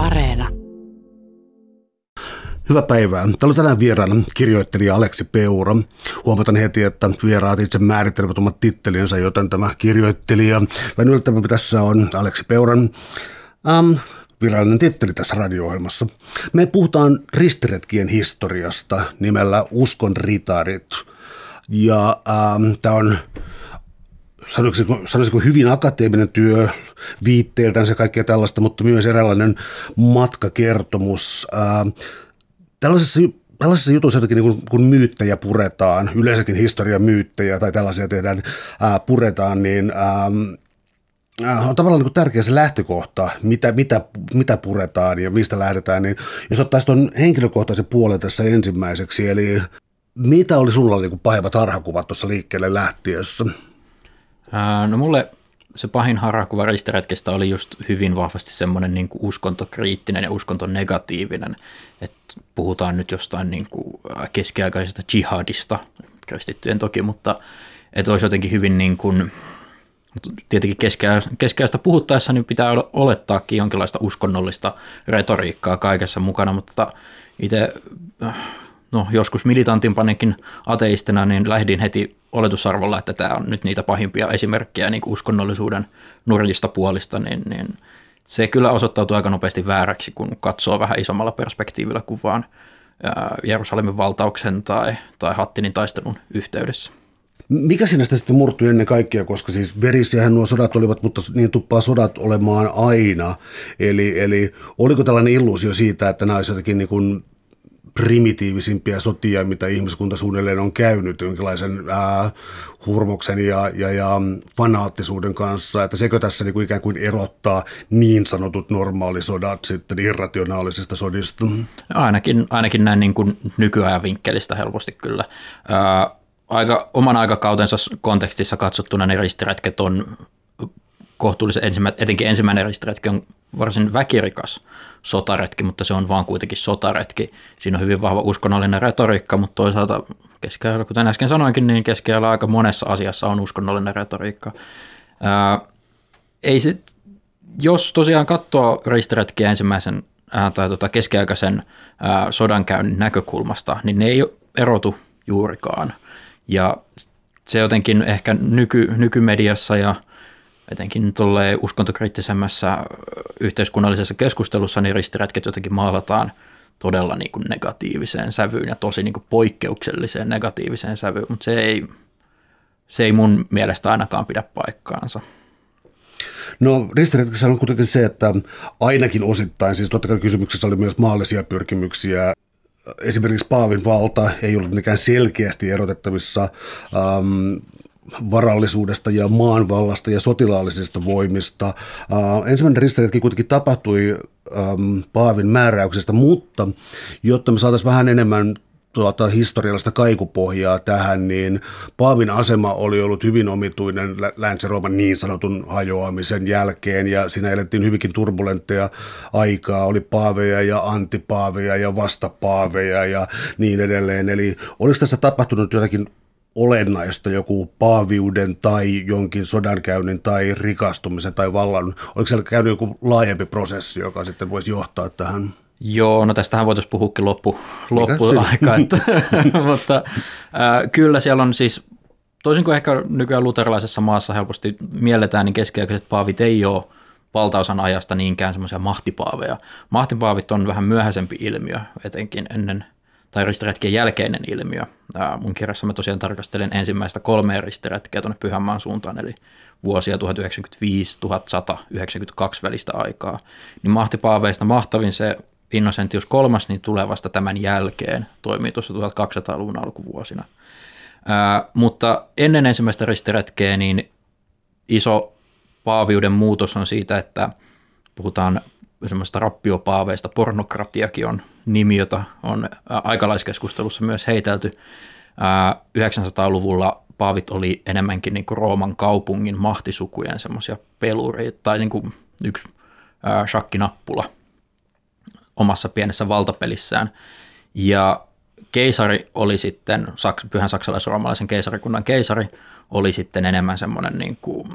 Areena. Hyvää päivää. Täällä on tänään vieraana kirjoittelija Aleksi Peura. Huomataan heti, että vieraat itse määrittelevät omat tittelinsä, joten tämä kirjoittelija. Vähän yllättävämpi tässä on Aleksi Peuran ähm, virallinen titteli tässä radio-ohjelmassa. Me puhutaan ristiretkien historiasta nimellä Uskon ritarit. Ja ähm, tämä on sanoisiko, sanoisiko hyvin akateeminen työ viitteiltään se kaikkea tällaista, mutta myös eräänlainen matkakertomus. Tällaisessa Tällaisessa jutussa jotenkin niin kun, kun myyttejä puretaan, yleensäkin historian myyttejä tai tällaisia tehdään, ää, puretaan, niin on tavallaan niin tärkeä se lähtökohta, mitä, mitä, mitä puretaan ja mistä lähdetään. Niin jos ottaisi tuon henkilökohtaisen puolen tässä ensimmäiseksi, eli mitä oli sulla niin pahimmat harhakuvat tuossa liikkeelle lähtiessä? No mulle se pahin harakuva ristiretkestä oli just hyvin vahvasti semmoinen niin kuin uskontokriittinen ja uskontonegatiivinen. Että puhutaan nyt jostain niin kuin keskiaikaisesta jihadista, kristittyjen toki, mutta että olisi jotenkin hyvin niin kuin, tietenkin keskiajasta puhuttaessa niin pitää olettaakin jonkinlaista uskonnollista retoriikkaa kaikessa mukana, mutta itse no, joskus militantimpanikin ateistina, niin lähdin heti oletusarvolla, että tämä on nyt niitä pahimpia esimerkkejä niin uskonnollisuuden nurjista puolista, niin, niin se kyllä osoittautuu aika nopeasti vääräksi, kun katsoo vähän isommalla perspektiivillä kuin vaan Jerusalemin valtauksen tai, tai Hattinin taistelun yhteydessä. Mikä sinä sitten murtui ennen kaikkea, koska siis verisiähän nuo sodat olivat, mutta niin tuppaa sodat olemaan aina. Eli, eli oliko tällainen illuusio siitä, että nämä olisivat jotenkin niin kuin primitiivisimpia sotia, mitä ihmiskunta suunnilleen on käynyt, jonkinlaisen ää, hurmoksen ja, ja, ja fanaattisuuden kanssa, että sekö tässä niin kuin ikään kuin erottaa niin sanotut normaalisodat sitten irrationaalisista sodista? Ainakin, ainakin näin niin kuin nykyajan vinkkelistä helposti kyllä. Ää, aika, oman aikakautensa kontekstissa katsottuna ne ristiretket on kohtuullisen ensimmäinen, etenkin ensimmäinen ristiretki on varsin väkirikas sotaretki, mutta se on vaan kuitenkin sotaretki. Siinä on hyvin vahva uskonnollinen retoriikka, mutta toisaalta keskiajalla, kuten äsken sanoinkin, niin keskiajalla aika monessa asiassa on uskonnollinen retoriikka. Ää, ei sit, jos tosiaan katsoo ristiretkiä ensimmäisen ää, tai tota keskiaikaisen ää, sodankäynnin näkökulmasta, niin ne ei erotu juurikaan. Ja se jotenkin ehkä nyky, nykymediassa ja – etenkin tuolle uskontokriittisemmässä yhteiskunnallisessa keskustelussa, niin ristiretket jotenkin maalataan todella niin kuin negatiiviseen sävyyn ja tosi niin kuin poikkeukselliseen negatiiviseen sävyyn, mutta se ei, se ei mun mielestä ainakaan pidä paikkaansa. No ristiretkessä on kuitenkin se, että ainakin osittain, siis totta kai kysymyksessä oli myös maallisia pyrkimyksiä, esimerkiksi Paavin valta ei ollut mikään selkeästi erotettavissa ähm, varallisuudesta ja maanvallasta ja sotilaallisista voimista. Uh, ensimmäinen ristiretki kuitenkin tapahtui um, Paavin määräyksestä, mutta jotta me saataisiin vähän enemmän tuota, historiallista kaikupohjaa tähän, niin Paavin asema oli ollut hyvin omituinen Länsi-Rooman niin sanotun hajoamisen jälkeen, ja siinä elettiin hyvinkin turbulentteja aikaa, oli paaveja ja antipaaveja ja vastapaaveja ja niin edelleen. Eli oliko tässä tapahtunut jotakin olennaista joku paaviuden tai jonkin sodankäynnin tai rikastumisen tai vallan? Oliko siellä käynyt joku laajempi prosessi, joka sitten voisi johtaa tähän? Joo, no tästähän voitaisiin puhukin loppu, loppuaika, että, mutta äh, kyllä siellä on siis, toisin kuin ehkä nykyään luterilaisessa maassa helposti mielletään, niin keskiaikaiset paavit ei ole valtaosan ajasta niinkään semmoisia mahtipaaveja. Mahtipaavit on vähän myöhäisempi ilmiö, etenkin ennen tai ristiretkien jälkeinen ilmiö. Ää, mun kirjassa mä tosiaan tarkastelen ensimmäistä kolmea ristiretkeä tuonne Pyhänmaan suuntaan, eli vuosia 1995-1192 välistä aikaa. Niin mahtipaaveista mahtavin se Innocentius kolmas niin tulee vasta tämän jälkeen, toimii tuossa 1200-luvun alkuvuosina. Ää, mutta ennen ensimmäistä ristiretkeä niin iso paaviuden muutos on siitä, että puhutaan semmoista rappiopaaveista, pornokratiakin on nimi, jota on aikalaiskeskustelussa myös heitelty. 900-luvulla paavit oli enemmänkin niin kuin Rooman kaupungin mahtisukujen semmoisia pelureita tai niin kuin yksi shakkinappula omassa pienessä valtapelissään. Ja keisari oli sitten, pyhän saksalais-roomalaisen keisarikunnan keisari, oli sitten enemmän semmoinen niin kuin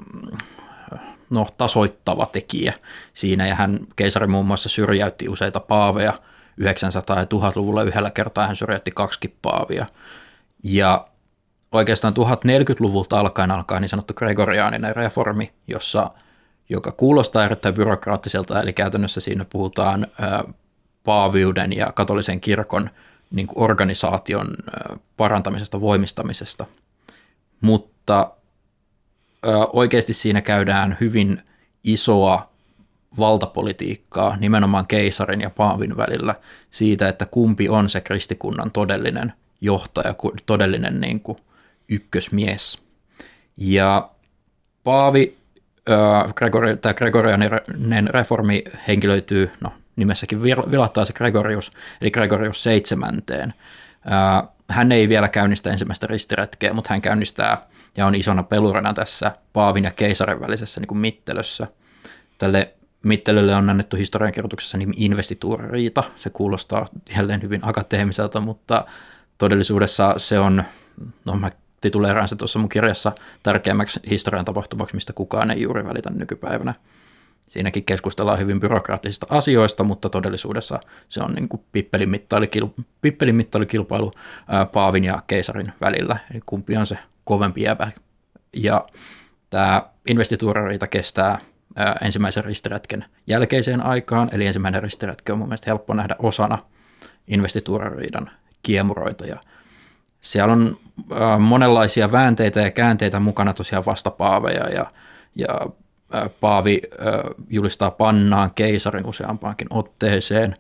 no, tasoittava tekijä siinä, ja hän, keisari muun muassa syrjäytti useita paaveja 900- ja 1000-luvulla yhdellä kertaa hän syrjäytti kaksi paavia, ja oikeastaan 1040-luvulta alkaen alkaa niin sanottu gregoriaaninen reformi, jossa, joka kuulostaa erittäin byrokraattiselta, eli käytännössä siinä puhutaan paaviuden ja katolisen kirkon niin kuin organisaation parantamisesta, voimistamisesta. Mutta oikeasti siinä käydään hyvin isoa valtapolitiikkaa nimenomaan keisarin ja paavin välillä siitä, että kumpi on se kristikunnan todellinen johtaja, todellinen niin kuin ykkösmies. Ja Paavi, Gregori, tämä Gregorianen reformi henkilöityy, no nimessäkin vilahtaa se Gregorius, eli Gregorius seitsemänteen. Hän ei vielä käynnistä ensimmäistä ristiretkeä, mutta hän käynnistää ja on isona pelurana tässä Paavin ja keisarin välisessä niin kuin mittelössä. Tälle mittelölle on annettu historiankirjoituksessa nimi investituuririita. Se kuulostaa jälleen hyvin akateemiselta, mutta todellisuudessa se on, no mä tituleeraan se tuossa mun kirjassa tärkeämmäksi historian tapahtumaksi, mistä kukaan ei juuri välitä nykypäivänä. Siinäkin keskustellaan hyvin byrokraattisista asioista, mutta todellisuudessa se on niin pippelin mittalikilpailu Paavin ja keisarin välillä, eli kumpi on se kovempi jäbä. Ja tämä investituurariita kestää ensimmäisen ristiretken jälkeiseen aikaan, eli ensimmäinen ristiretki on mun mielestä helppo nähdä osana investituurariidan kiemuroita, ja siellä on monenlaisia väänteitä ja käänteitä mukana tosiaan vastapaaveja ja, ja Paavi julistaa pannaan keisarin useampaankin otteeseen.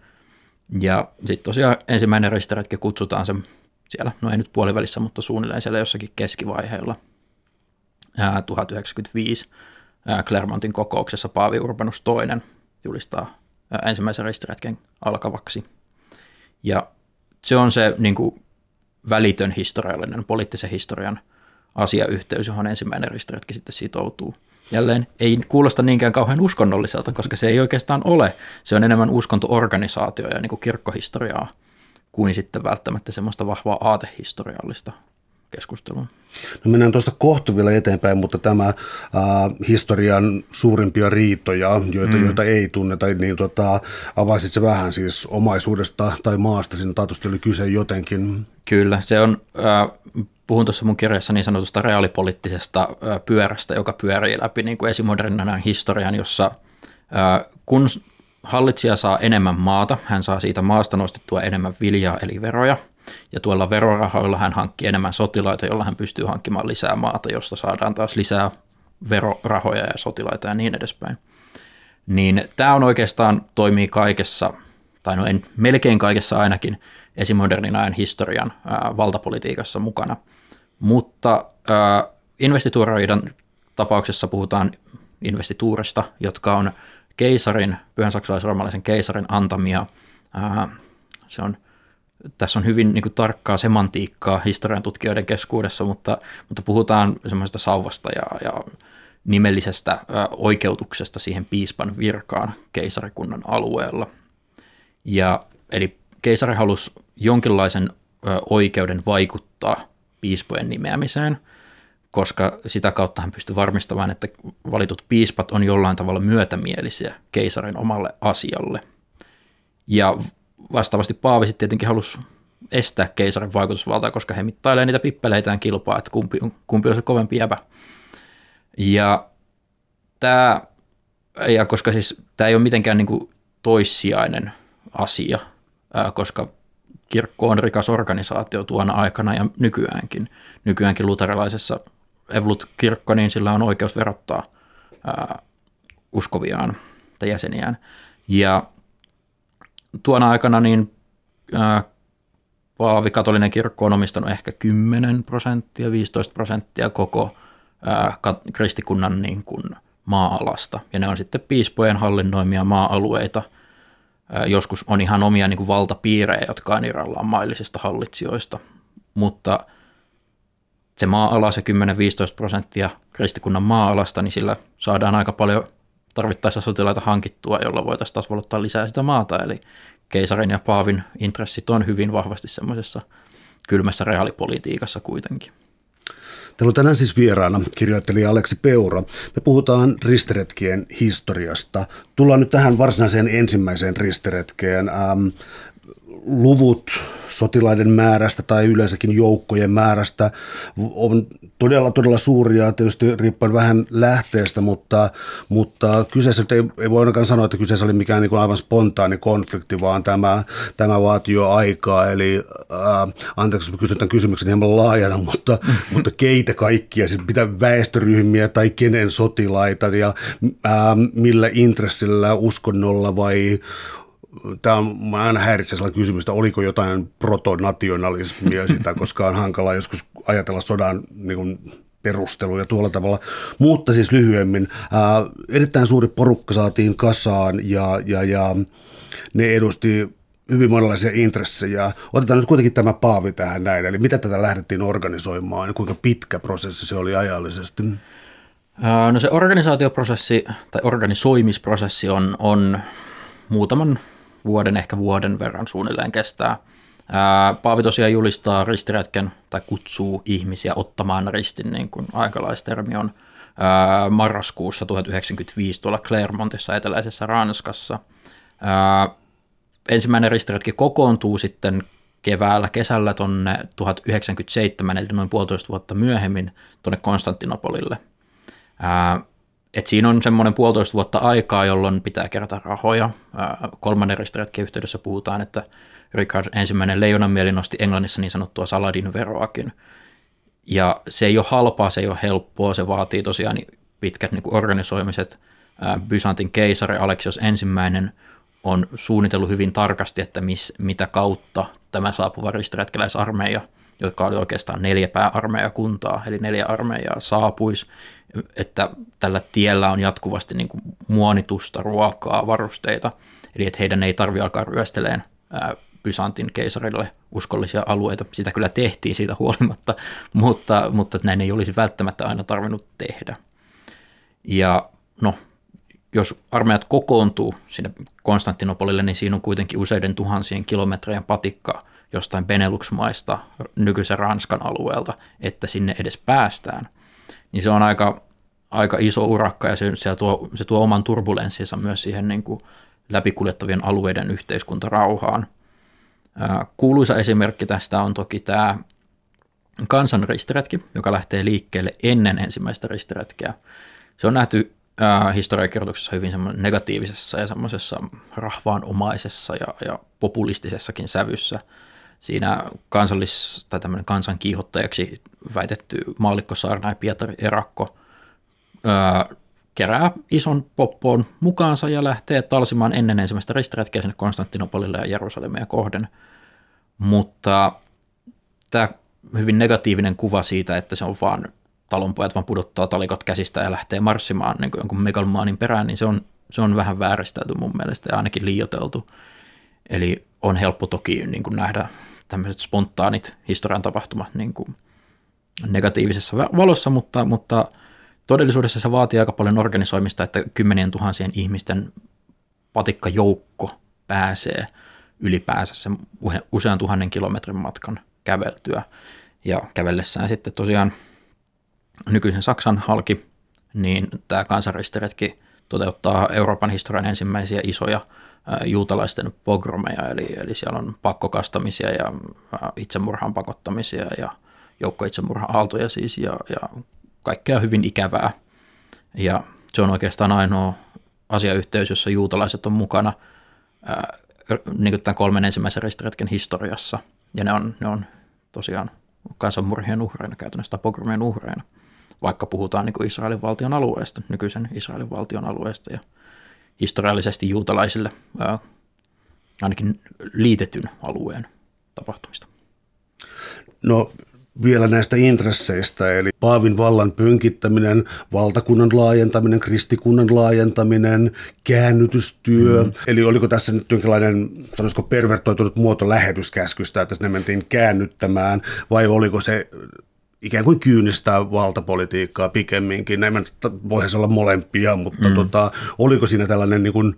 Ja sitten tosiaan ensimmäinen ristiretki kutsutaan se siellä, no ei nyt puolivälissä, mutta suunnilleen siellä jossakin keskivaiheella 1095 Clermontin kokouksessa Paavi Urbanus II julistaa ensimmäisen ristiretken alkavaksi. Ja se on se niin kuin, välitön historiallinen, poliittisen historian asiayhteys, johon ensimmäinen ristiretki sitten sitoutuu jälleen ei kuulosta niinkään kauhean uskonnolliselta, koska se ei oikeastaan ole. Se on enemmän uskontoorganisaatio ja niin kuin kirkkohistoriaa kuin sitten välttämättä semmoista vahvaa aatehistoriallista keskustelua. No mennään tuosta kohta vielä eteenpäin, mutta tämä äh, historian suurimpia riitoja, joita, mm. joita ei tunneta, niin tota, avaisit se vähän siis omaisuudesta tai maasta, siinä taatusti oli kyse jotenkin. Kyllä, se on äh, puhun tuossa mun kirjassa niin sanotusta reaalipoliittisesta pyörästä, joka pyörii läpi niin kuin esimoderninen historian, jossa kun hallitsija saa enemmän maata, hän saa siitä maasta nostettua enemmän viljaa eli veroja, ja tuolla verorahoilla hän hankkii enemmän sotilaita, jolla hän pystyy hankkimaan lisää maata, josta saadaan taas lisää verorahoja ja sotilaita ja niin edespäin. Niin tämä on oikeastaan toimii kaikessa, tai no en melkein kaikessa ainakin, esimodernin ajan historian ää, valtapolitiikassa mukana – mutta äh, investituuroiden tapauksessa puhutaan investituurista, jotka on keisarin, pyhän saksalais-roomalaisen keisarin antamia. Äh, se on, tässä on hyvin niin kuin, tarkkaa semantiikkaa historian tutkijoiden keskuudessa, mutta, mutta puhutaan semmoisesta sauvasta ja, ja nimellisestä äh, oikeutuksesta siihen piispan virkaan keisarikunnan alueella. Ja, eli keisari halusi jonkinlaisen ö, oikeuden vaikuttaa piispojen nimeämiseen, koska sitä kautta hän pystyi varmistamaan, että valitut piispat on jollain tavalla myötämielisiä keisarin omalle asialle. Ja vastaavasti Paavi sitten tietenkin halusi estää keisarin vaikutusvaltaa, koska he mittailee niitä pippeleitään kilpaa, että kumpi on, kumpi on se kovempi jäbä. Ja tämä, ja koska siis tämä ei ole mitenkään niin kuin toissijainen asia, koska kirkko on rikas organisaatio tuona aikana ja nykyäänkin. Nykyäänkin luterilaisessa Evolut-kirkko, niin sillä on oikeus verottaa ää, uskoviaan tai jäseniään. Ja tuona aikana niin ää, Paavi katolinen kirkko on omistanut ehkä 10 prosenttia, 15 prosenttia koko ää, kristikunnan niin kuin maa-alasta. Ja ne on sitten piispojen hallinnoimia maa-alueita – Joskus on ihan omia niin kuin valtapiirejä, jotka on irrallaan maillisista hallitsijoista, mutta se maa-ala, se 10-15 prosenttia kristikunnan maa-alasta, niin sillä saadaan aika paljon tarvittaessa sotilaita hankittua, jolla voitaisiin taas valottaa lisää sitä maata. Eli keisarin ja paavin intressit on hyvin vahvasti semmoisessa kylmässä reaalipolitiikassa kuitenkin. Täällä on tänään siis vieraana kirjoittelija Aleksi Peura. Me puhutaan ristiretkien historiasta. Tullaan nyt tähän varsinaiseen ensimmäiseen ristiretkeen. Ähm, luvut sotilaiden määrästä tai yleensäkin joukkojen määrästä on todella, todella suuria, tietysti riippuen vähän lähteestä, mutta, mutta kyseessä ei, ei voi ainakaan sanoa, että kyseessä oli mikään niin kuin aivan spontaani konflikti, vaan tämä, tämä vaati jo aikaa. Eli ää, anteeksi, jos kysyn tämän kysymyksen hieman laajana, mutta, mutta keitä kaikkia, siis mitä väestöryhmiä tai kenen sotilaita ja ää, millä intressillä, uskonnolla vai tämä on, aina häiritsee sellainen kysymys, että oliko jotain protonationalismia sitä, koska on hankala joskus ajatella sodan niin kuin, perusteluja tuolla tavalla. Mutta siis lyhyemmin, ää, erittäin suuri porukka saatiin kasaan ja, ja, ja ne edusti hyvin monenlaisia intressejä. Otetaan nyt kuitenkin tämä paavi tähän näin, eli mitä tätä lähdettiin organisoimaan ja kuinka pitkä prosessi se oli ajallisesti? No se organisaatioprosessi tai organisoimisprosessi on, on muutaman vuoden, ehkä vuoden verran suunnilleen kestää. Paavi tosiaan julistaa ristiretken tai kutsuu ihmisiä ottamaan ristin, niin kuin aikalaistermi on, marraskuussa 1995 tuolla Clermontissa eteläisessä Ranskassa. Ensimmäinen ristiretki kokoontuu sitten keväällä, kesällä tuonne 1097, eli noin puolitoista vuotta myöhemmin, tuonne Konstantinopolille. Et siinä on semmoinen puolitoista vuotta aikaa, jolloin pitää kerätä rahoja. Kolmannen ristiretken yhteydessä puhutaan, että Richard ensimmäinen leijonanmieli nosti Englannissa niin sanottua Saladin veroakin. Ja se ei ole halpaa, se ei ole helppoa, se vaatii tosiaan pitkät niin organisoimiset. Byzantin keisari Aleksios ensimmäinen on suunnitellut hyvin tarkasti, että mis, mitä kautta tämä saapuva ristiretkeläisarmeija, joka oli oikeastaan neljä pääarmeijakuntaa, eli neljä armeijaa saapuisi että tällä tiellä on jatkuvasti niin kuin muonitusta, ruokaa, varusteita, eli että heidän ei tarvitse alkaa ryösteleen Byzantin keisarille uskollisia alueita. Sitä kyllä tehtiin siitä huolimatta, mutta, mutta näin ei olisi välttämättä aina tarvinnut tehdä. Ja no, jos armeijat kokoontuu sinne Konstantinopolille, niin siinä on kuitenkin useiden tuhansien kilometrien patikka jostain Benelux-maista nykyisen Ranskan alueelta, että sinne edes päästään. Niin se on aika aika iso urakka ja se, se, tuo, se tuo oman turbulenssinsa myös siihen niin kuin läpikuljettavien alueiden yhteiskuntarauhaan. Kuuluisa esimerkki tästä on toki tämä kansan ristiretki, joka lähtee liikkeelle ennen ensimmäistä ristiretkeä. Se on nähty historiakirjoituksessa hyvin negatiivisessa ja semmoisessa rahvaanomaisessa ja, ja populistisessakin sävyssä. Siinä kansallis- tai kansan kiihottajaksi väitetty maallikkosaarnaaja Pietari Erakko – öö, kerää ison poppoon mukaansa ja lähtee talsimaan ennen ensimmäistä ristiretkeä sinne Konstantinopolille ja Jerusalemia kohden. Mutta tämä hyvin negatiivinen kuva siitä, että se on vaan talonpojat vaan pudottaa talikot käsistä ja lähtee marssimaan niin jonkun megalmaanin perään, niin se on, se on vähän vääristelty mun mielestä ja ainakin liioteltu. Eli on helppo toki niin kuin nähdä tämmöiset spontaanit historian tapahtumat niin kuin negatiivisessa valossa, mutta, mutta – Todellisuudessa se vaatii aika paljon organisoimista, että kymmenien tuhansien ihmisten patikkajoukko pääsee ylipäänsä sen usean tuhannen kilometrin matkan käveltyä. Ja kävellessään sitten tosiaan nykyisen Saksan halki, niin tämä kansanristiretki toteuttaa Euroopan historian ensimmäisiä isoja juutalaisten pogromeja, eli, eli siellä on pakkokastamisia ja itsemurhaan pakottamisia ja joukkoitsemurhan aaltoja siis, ja, ja kaikkea hyvin ikävää. Ja se on oikeastaan ainoa asiayhteys, jossa juutalaiset on mukana ää, niin kuin tämän kolmen ensimmäisen ristiretken historiassa. Ja ne on, ne on tosiaan kansanmurhien uhreina, käytännössä pogromien uhreina, vaikka puhutaan niin kuin Israelin valtion alueesta, nykyisen Israelin valtion alueesta ja historiallisesti juutalaisille ää, ainakin liitetyn alueen tapahtumista. No vielä näistä intresseistä, eli Paavin vallan pönkittäminen, valtakunnan laajentaminen, kristikunnan laajentaminen, käännytystyö. Mm. Eli oliko tässä nyt jonkinlainen, sanoisiko pervertoitunut muoto lähetyskäskystä, että sinne mentiin käännyttämään, vai oliko se ikään kuin kyynistää valtapolitiikkaa pikemminkin. Näin voisi olla molempia, mutta mm. tota, oliko siinä tällainen niin kuin,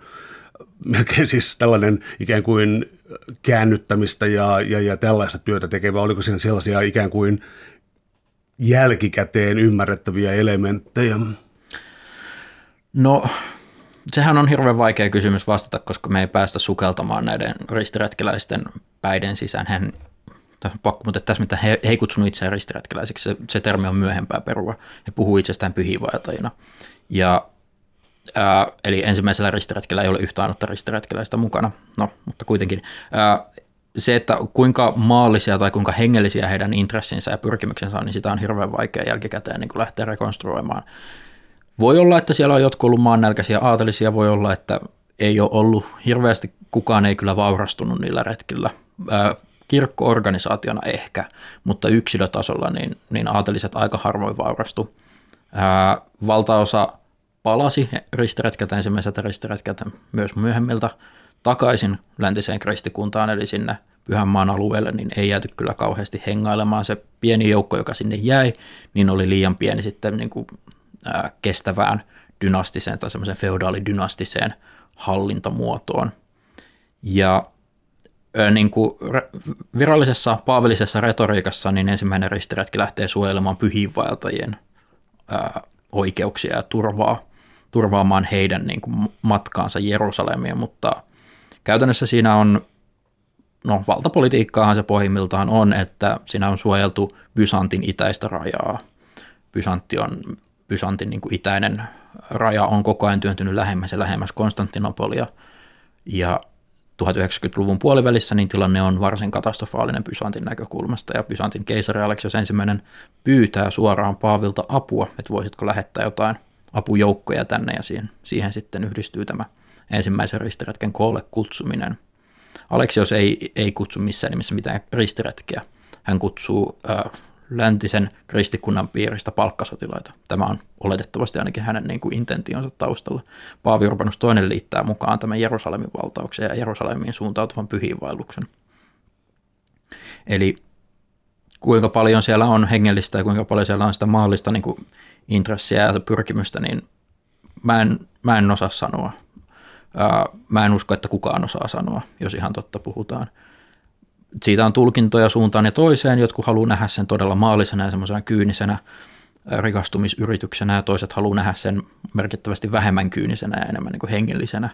melkein siis tällainen ikään kuin käännyttämistä ja, ja, ja tällaista työtä tekevä, oliko siinä sellaisia ikään kuin jälkikäteen ymmärrettäviä elementtejä? No, sehän on hirveän vaikea kysymys vastata, koska me ei päästä sukeltamaan näiden ristiretkeläisten päiden sisään. Hän, pakko, mutta tässä mitä he, he ei kutsunut itseään ristiretkeläisiksi, se, se termi on myöhempää perua. He puhuu itsestään pyhiinvaeltajina. Ja Ää, eli ensimmäisellä ristiretkellä ei ole yhtä ainutta ristiretkeläistä mukana, no, mutta kuitenkin. Ää, se, että kuinka maallisia tai kuinka hengellisiä heidän intressinsä ja pyrkimyksensä on, niin sitä on hirveän vaikea jälkikäteen niin lähteä rekonstruoimaan. Voi olla, että siellä on jotkut ollut maannälkäisiä aatelisia, voi olla, että ei ole ollut hirveästi, kukaan ei kyllä vaurastunut niillä retkillä. Ää, kirkkoorganisaationa ehkä, mutta yksilötasolla niin, niin aateliset aika harvoin vaurastu. Ää, valtaosa palasi ristiretkältä ensimmäiseltä ristiretkältä myös myöhemmiltä takaisin läntiseen kristikuntaan, eli sinne Pyhänmaan alueelle, niin ei jääty kyllä kauheasti hengailemaan. Se pieni joukko, joka sinne jäi, niin oli liian pieni sitten niin kuin, ää, kestävään dynastiseen tai semmoiseen feodaalidynastiseen hallintomuotoon. Ja niin kuin virallisessa paavillisessa retoriikassa niin ensimmäinen ristiretki lähtee suojelemaan pyhiinvaeltajien oikeuksia ja turvaa, turvaamaan heidän niin kuin matkaansa Jerusalemiin, mutta käytännössä siinä on, no valtapolitiikkaahan se pohjimmiltaan on, että siinä on suojeltu Byzantin itäistä rajaa. Byzantti on, Byzantin niin kuin itäinen raja on koko ajan työntynyt lähemmäs ja lähemmäs Konstantinopolia, ja 1090-luvun puolivälissä niin tilanne on varsin katastrofaalinen Byzantin näkökulmasta ja Byzantin keisari Aleksios ensimmäinen pyytää suoraan Paavilta apua, että voisitko lähettää jotain apujoukkoja tänne ja siihen, siihen sitten yhdistyy tämä ensimmäisen ristiretken koolle kutsuminen. Aleksios ei, ei kutsu missään nimessä mitään ristiretkeä. Hän kutsuu äh, läntisen kristikunnan piiristä palkkasotilaita. Tämä on oletettavasti ainakin hänen niin kuin intentionsa taustalla. Paavi Urbanus toinen liittää mukaan tämän Jerusalemin valtauksen ja Jerusalemiin suuntautuvan pyhiinvaelluksen. Eli kuinka paljon siellä on hengellistä ja kuinka paljon siellä on sitä maallista niin kuin intressiä ja pyrkimystä, niin mä en, mä en osaa sanoa. Mä en usko, että kukaan osaa sanoa, jos ihan totta puhutaan. Siitä on tulkintoja suuntaan ja toiseen. Jotkut haluaa nähdä sen todella maallisena ja semmoisena kyynisenä rikastumisyrityksenä ja toiset haluaa nähdä sen merkittävästi vähemmän kyynisenä ja enemmän niin kuin hengellisenä.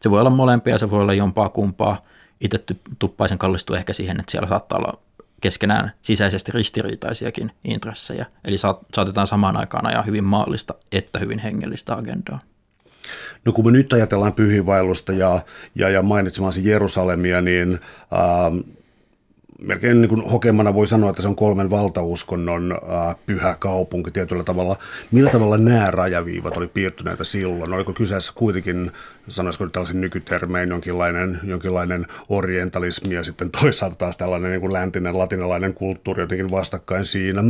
Se voi olla molempia, se voi olla jompaa kumpaa. Itse tuppaisen kallistuu ehkä siihen, että siellä saattaa olla keskenään sisäisesti ristiriitaisiakin intressejä. Eli saatetaan samaan aikaan ajaa hyvin maallista että hyvin hengellistä agendaa. No kun me nyt ajatellaan pyhiinvaellusta ja, ja, ja mainitsemasi Jerusalemia, niin ähm, melkein niin kuin hokemana voi sanoa, että se on kolmen valtauskonnon äh, pyhä kaupunki tietyllä tavalla. Millä tavalla nämä rajaviivat oli piirtyneitä silloin? Oliko kyseessä kuitenkin, sanoisiko nyt tällaisen nykytermein, jonkinlainen, jonkinlainen orientalismi ja sitten toisaalta taas tällainen niin kuin läntinen latinalainen kulttuuri jotenkin vastakkain siinä?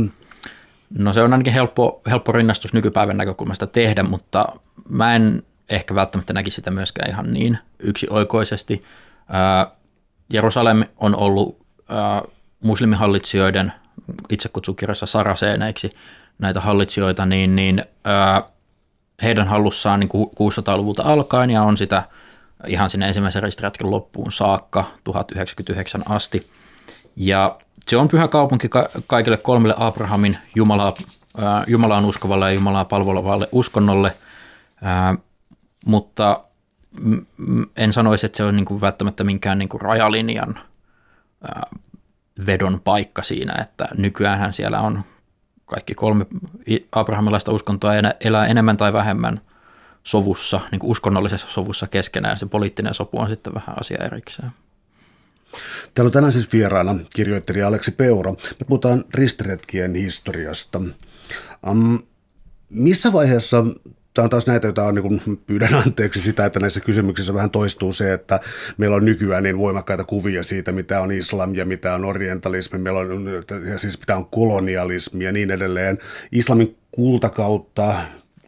No se on ainakin helppo, helppo rinnastus nykypäivän näkökulmasta tehdä, mutta mä en ehkä välttämättä näkisi sitä myöskään ihan niin yksioikoisesti. Jerusalem on ollut muslimihallitsijoiden, itse kutsuu kirjassa saraseeneiksi näitä hallitsijoita, niin, niin heidän hallussaan niin 600-luvulta alkaen ja on sitä ihan sinne ensimmäisen ristiretken loppuun saakka 1099 asti. Ja se on pyhä kaupunki kaikille kolmelle Abrahamin Jumalaa, Jumalaan uskovalle ja Jumalaa palvelevalle uskonnolle, mutta en sanoisi, että se on niin kuin välttämättä minkään niin kuin rajalinjan vedon paikka siinä, että nykyään siellä on kaikki kolme abrahamilaista uskontoa elää enemmän tai vähemmän sovussa, niin kuin uskonnollisessa sovussa keskenään. Se poliittinen sopu on sitten vähän asia erikseen. Täällä on tänään siis vieraana kirjoittelija Aleksi Peura. Me puhutaan ristiretkien historiasta. Um, missä vaiheessa tämä on taas näitä, joita on, niin kuin, pyydän anteeksi sitä, että näissä kysymyksissä vähän toistuu se, että meillä on nykyään niin voimakkaita kuvia siitä, mitä on islam ja mitä on orientalismi, meillä on ja siis mitä on kolonialismi ja niin edelleen. Islamin kultakautta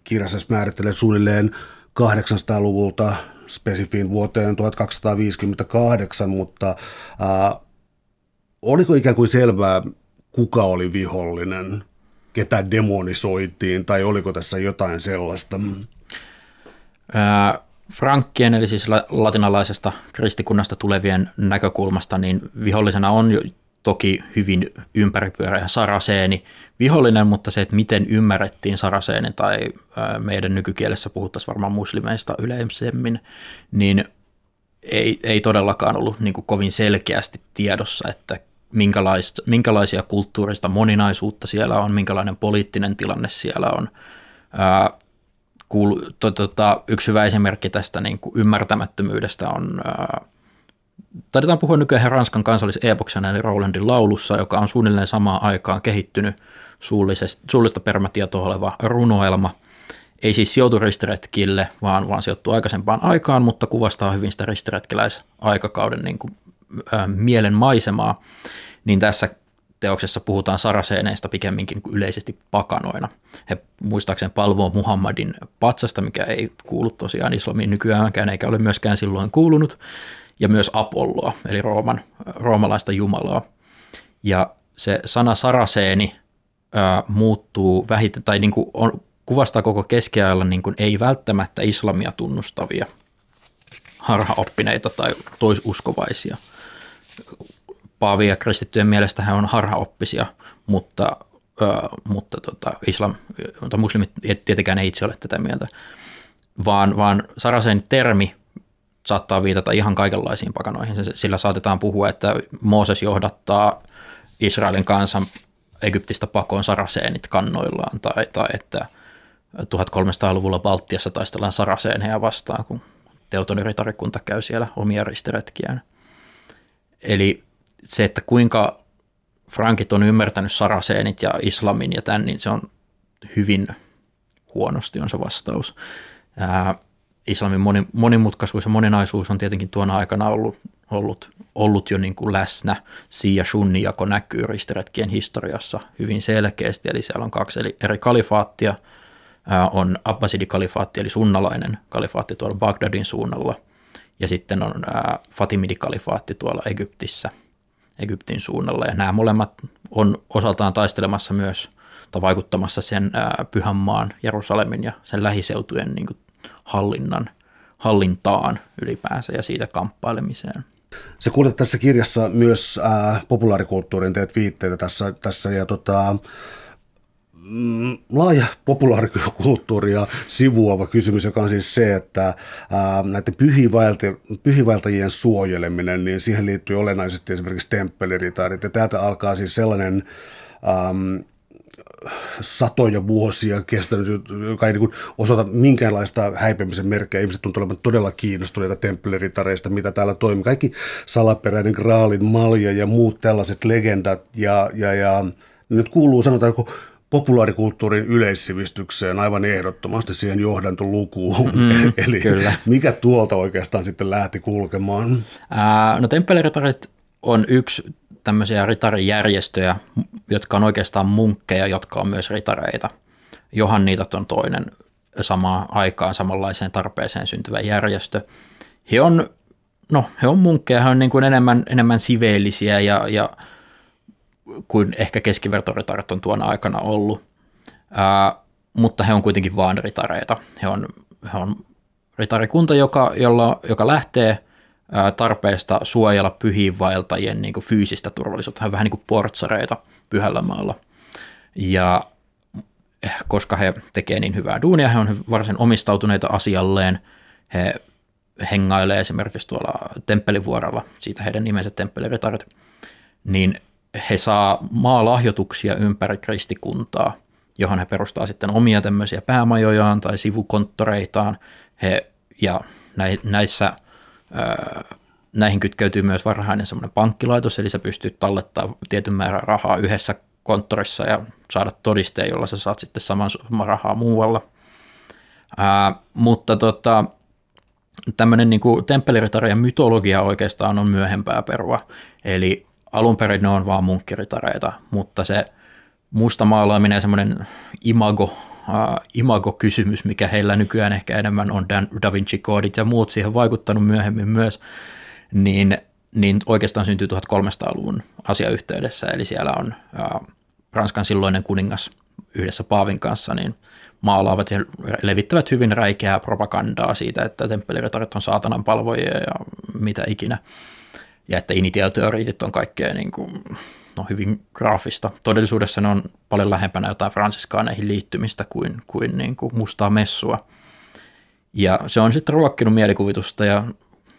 kirjassa määrittelee suunnilleen 800-luvulta spesifiin vuoteen 1258, mutta äh, oliko ikään kuin selvää, kuka oli vihollinen? Ketä demonisoitiin, tai oliko tässä jotain sellaista? Frankkien, eli siis latinalaisesta kristikunnasta tulevien näkökulmasta, niin vihollisena on jo toki hyvin ympäripyöreä saraseeni vihollinen, mutta se, että miten ymmärrettiin saraseeni tai meidän nykykielessä puhuttaisiin varmaan muslimeista yleisemmin, niin ei, ei todellakaan ollut niin kovin selkeästi tiedossa, että minkälaisia kulttuurista moninaisuutta siellä on, minkälainen poliittinen tilanne siellä on. Ää, kuul, to, to, to, yksi hyvä esimerkki tästä niin kuin ymmärtämättömyydestä on, ää, taidetaan puhua nykyään Ranskan kansallis-epoksen eli Rolandin laulussa, joka on suunnilleen samaan aikaan kehittynyt suullista permätietoa oleva runoelma. Ei siis sijoitu ristiretkille, vaan, vaan sijoittuu aikaisempaan aikaan, mutta kuvastaa hyvin sitä ristiretkeläisaikakauden niin kuin, mielen maisemaa. Niin tässä teoksessa puhutaan saraseeneista pikemminkin kuin yleisesti pakanoina. He muistaakseni palvoo Muhammadin patsasta, mikä ei kuulu tosiaan islamiin nykyäänkään, eikä ole myöskään silloin kuulunut, ja myös Apolloa, eli Rooman, roomalaista jumalaa. Ja se sana saraseeni ää, muuttuu vähiten, tai niin kuin on, kuvastaa koko keskiajalla niin kuin ei välttämättä islamia tunnustavia harhaoppineita tai toisuskovaisia – Paavi ja kristittyjen mielestä hän on harhaoppisia, mutta, ö, mutta tota, islam, mutta muslimit tietenkään ei itse ole tätä mieltä, vaan, vaan Sarasen termi saattaa viitata ihan kaikenlaisiin pakanoihin. Sillä saatetaan puhua, että Mooses johdattaa Israelin kansan Egyptistä pakoon saraseenit kannoillaan, tai, tai että 1300-luvulla Baltiassa taistellaan saraseeneja vastaan, kun Teutonin ritarikunta käy siellä omia ristiretkiään. Eli se, että kuinka Frankit on ymmärtänyt saraseenit ja islamin ja tämän, niin se on hyvin huonosti on se vastaus. Ää, islamin moni, monimutkaisuus ja moninaisuus on tietenkin tuona aikana ollut, ollut, ollut jo niin kuin läsnä. Si- ja shunni-jako näkyy ristiretkien historiassa hyvin selkeästi, eli siellä on kaksi eli eri kalifaattia. Ää, on Abbasidikalifaatti, eli sunnalainen kalifaatti tuolla Bagdadin suunnalla, ja sitten on Fatimidikalifaatti tuolla Egyptissä – Egyptin suunnalla. Ja nämä molemmat on osaltaan taistelemassa myös tai vaikuttamassa sen Pyhänmaan, Jerusalemin ja sen lähiseutujen niin kuin hallinnan, hallintaan ylipäänsä ja siitä kamppailemiseen. Se kuulet tässä kirjassa myös äh, populaarikulttuurin, teet viitteitä tässä, tässä ja tota, Mm, laaja populaarikulttuuria sivuava kysymys, joka on siis se, että ää, näiden pyhivaeltajien suojeleminen, niin siihen liittyy olennaisesti esimerkiksi temppeliritaarit. Ja täältä alkaa siis sellainen äm, satoja vuosia kestänyt, joka ei niin osoita minkäänlaista häipemisen merkkejä. Ihmiset tuntuu olevan todella kiinnostuneita temppeliritareista, mitä täällä toimii. Kaikki salaperäinen graalin malja ja muut tällaiset legendat ja, ja, ja nyt kuuluu sanotaan, populaarikulttuurin yleissivistykseen aivan ehdottomasti siihen johdantolukuun. Mm, Eli kyllä. mikä tuolta oikeastaan sitten lähti kulkemaan? Ää, no temppeliritarit on yksi tämmöisiä ritarijärjestöjä, jotka on oikeastaan munkkeja, jotka on myös ritareita. Johanniitat on toinen samaan aikaan samanlaiseen tarpeeseen syntyvä järjestö. He on, no, he on munkkeja, he on niin kuin enemmän, enemmän siveellisiä ja, ja kuin ehkä keskivertoritarit on tuona aikana ollut. Ää, mutta he on kuitenkin vaan ritareita. He on, he on ritarikunta, joka, jolla, joka lähtee ää, tarpeesta suojella pyhiinvaeltajien niin fyysistä turvallisuutta. He on vähän niin kuin portsareita pyhällä maalla. Ja eh, koska he tekevät niin hyvää duunia, he on varsin omistautuneita asialleen, he hengailee esimerkiksi tuolla Temppelivuorella, siitä heidän nimensä temppeliritarit, niin he saa maalahjoituksia ympäri kristikuntaa, johon he perustaa sitten omia tämmöisiä päämajojaan tai sivukonttoreitaan. He, ja näissä, näihin kytkeytyy myös varhainen semmoinen pankkilaitos, eli sä pystyt tallettaa tietyn määrän rahaa yhdessä konttorissa ja saada todisteen, jolla sä saat sitten saman summan rahaa muualla. Ää, mutta tota, tämmöinen niin temppeliritarien mytologia oikeastaan on myöhempää perua, eli alun perin ne on vaan munkkiritareita, mutta se musta maalaaminen ja semmoinen imago, uh, imago-kysymys, mikä heillä nykyään ehkä enemmän on Dan, Da Vinci-koodit ja muut siihen vaikuttanut myöhemmin myös, niin, niin oikeastaan syntyy 1300-luvun asiayhteydessä, eli siellä on uh, Ranskan silloinen kuningas yhdessä Paavin kanssa, niin maalaavat ja levittävät hyvin räikeää propagandaa siitä, että temppeliritarit on saatanan palvojia ja mitä ikinä. Ja että initiaatioriitit on kaikkea niin kuin, no, hyvin graafista. Todellisuudessa ne on paljon lähempänä jotain fransiskaaneihin liittymistä kuin, kuin, niin kuin mustaa messua. Ja se on sitten ruokkinut mielikuvitusta ja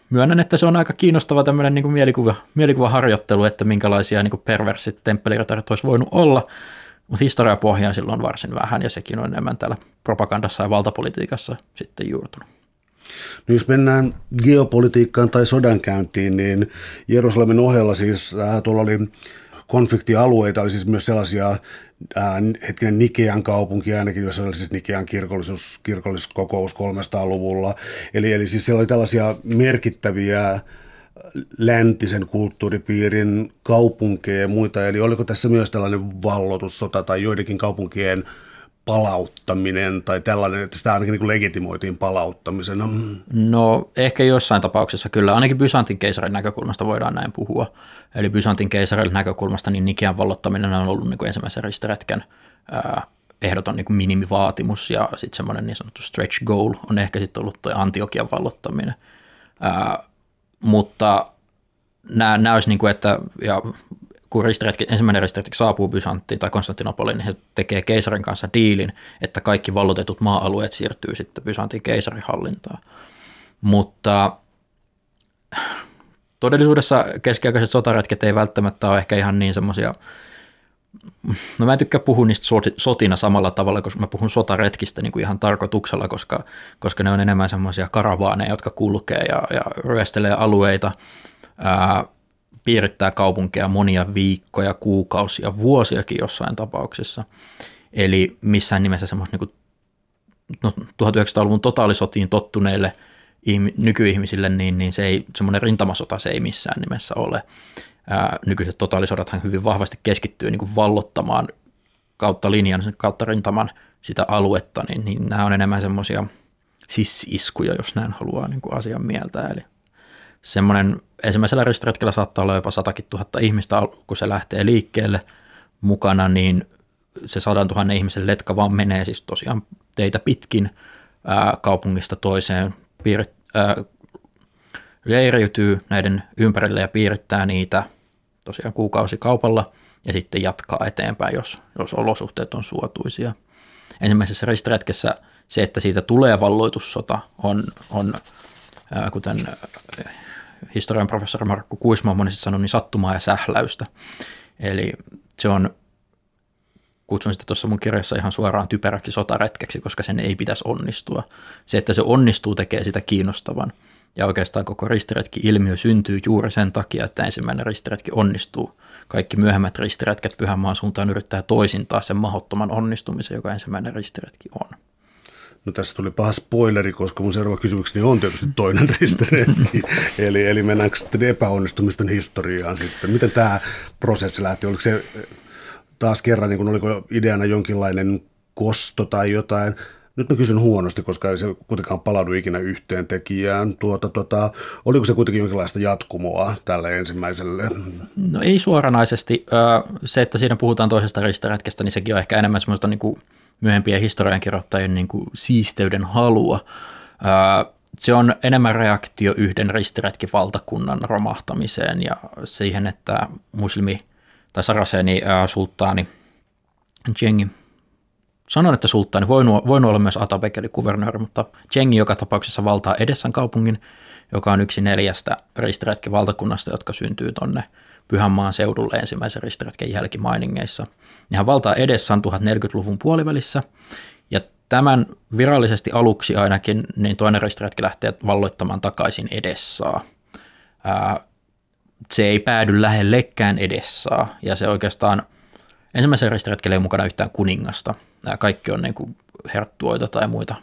myönnän, että se on aika kiinnostava tämmöinen niin kuin mielikuva, mielikuvaharjoittelu, että minkälaisia niin perversit temppeliritarit olisi voinut olla, mutta historiapohjaa silloin varsin vähän ja sekin on enemmän täällä propagandassa ja valtapolitiikassa sitten juurtunut. No jos mennään geopolitiikkaan tai sodankäyntiin, niin Jerusalemin ohella siis äh, tuolla oli konfliktialueita, oli siis myös sellaisia äh, hetkinen Nikean kaupunki ainakin, jossa oli siis Nikean kirkollisuus, kirkolliskokous 300-luvulla. Eli, eli siis siellä oli tällaisia merkittäviä läntisen kulttuuripiirin kaupunkeja ja muita. Eli oliko tässä myös tällainen vallotussota tai joidenkin kaupunkien palauttaminen tai tällainen, että sitä ainakin niin legitimoitiin palauttamisena? No ehkä jossain tapauksessa kyllä, ainakin Byzantin keisarin näkökulmasta voidaan näin puhua. Eli Byzantin keisarin näkökulmasta niin Nikian vallottaminen on ollut niin kuin ensimmäisen ristiretken ää, ehdoton niin kuin minimivaatimus ja sitten semmoinen niin sanottu stretch goal on ehkä sitten ollut tuo Antiokian vallottaminen. Ää, mutta nämä, nämä olisi niin kuin, että ja kun ristiretki, ensimmäinen ristiretki saapuu Bysanttiin tai Konstantinopoliin, niin he tekee keisarin kanssa diilin, että kaikki vallotetut maa-alueet siirtyy sitten Byzantin keisarin hallintaan. Mutta todellisuudessa keskiaikaiset sotaretket ei välttämättä ole ehkä ihan niin semmoisia, no mä en tykkää puhua niistä sotina samalla tavalla, koska mä puhun sotaretkistä niin kuin ihan tarkoituksella, koska, koska ne on enemmän semmoisia karavaaneja, jotka kulkee ja, ja ryöstelee alueita, ää, piirittää kaupunkeja monia viikkoja, kuukausia, vuosiakin jossain tapauksessa. Eli missään nimessä semmoista niin no, 1900-luvun totaalisotiin tottuneille nykyihmisille, niin, niin se ei, semmoinen rintamasota se ei missään nimessä ole. Ää, nykyiset totaalisodathan hyvin vahvasti keskittyy niin kuin vallottamaan kautta linjan, kautta rintaman sitä aluetta, niin, niin nämä on enemmän semmoisia sissiskuja, jos näin haluaa niin kuin asian mieltä. Eli semmoinen ensimmäisellä ristiretkellä saattaa olla jopa satakin tuhatta ihmistä, kun se lähtee liikkeelle mukana, niin se sadan tuhannen ihmisen letka vaan menee siis tosiaan teitä pitkin ää, kaupungista toiseen, piirit, ää, leiriytyy näiden ympärille ja piirittää niitä tosiaan kuukausikaupalla ja sitten jatkaa eteenpäin, jos, jos olosuhteet on suotuisia. Ensimmäisessä ristiretkessä se, että siitä tulee valloitussota, on, on ää, kuten historian professori Markku Kuisma on monesti sanonut, niin sattumaa ja sähläystä. Eli se on, kutsun sitä tuossa mun kirjassa ihan suoraan typeräksi sotaretkeksi, koska sen ei pitäisi onnistua. Se, että se onnistuu, tekee sitä kiinnostavan. Ja oikeastaan koko ristiretki-ilmiö syntyy juuri sen takia, että ensimmäinen ristiretki onnistuu. Kaikki myöhemmät ristiretket Pyhänmaan suuntaan yrittää toisintaa sen mahdottoman onnistumisen, joka ensimmäinen ristiretki on. No tässä tuli paha spoileri, koska mun seuraava kysymykseni on tietysti toinen ristiretki. eli, eli mennäänkö sitten epäonnistumisten historiaan sitten? Miten tämä prosessi lähti? Oliko se taas kerran, niin kun oliko ideana jonkinlainen kosto tai jotain? Nyt mä kysyn huonosti, koska ei se kuitenkaan palaudu ikinä yhteen tekijään. Tuota, tuota, oliko se kuitenkin jonkinlaista jatkumoa tälle ensimmäiselle? No ei suoranaisesti. Se, että siinä puhutaan toisesta ristiretkestä, niin sekin on ehkä enemmän semmoista niin kuin myöhempien historiankirjoittajien niin kuin siisteyden halua. Se on enemmän reaktio yhden ristiretkivaltakunnan romahtamiseen ja siihen, että muslimi tai Saraseni sulttaani Jengi, sanon, että sulttaani, voi, voi olla myös Atabek eli kuvernööri, mutta Jengi joka tapauksessa valtaa Edessan kaupungin, joka on yksi neljästä ristiretkivaltakunnasta, jotka syntyy tonne Pyhänmaan seudulle ensimmäisen ristiretken jälkimainingeissa. Nehän valtaa edessä 1040-luvun puolivälissä, ja tämän virallisesti aluksi ainakin, niin toinen ristiretki lähtee valloittamaan takaisin edessaa. se ei päädy lähellekään edessaa, ja se oikeastaan ensimmäisen ristiretkellä ei mukana yhtään kuningasta. Nämä kaikki on niin kuin herttuoita tai muita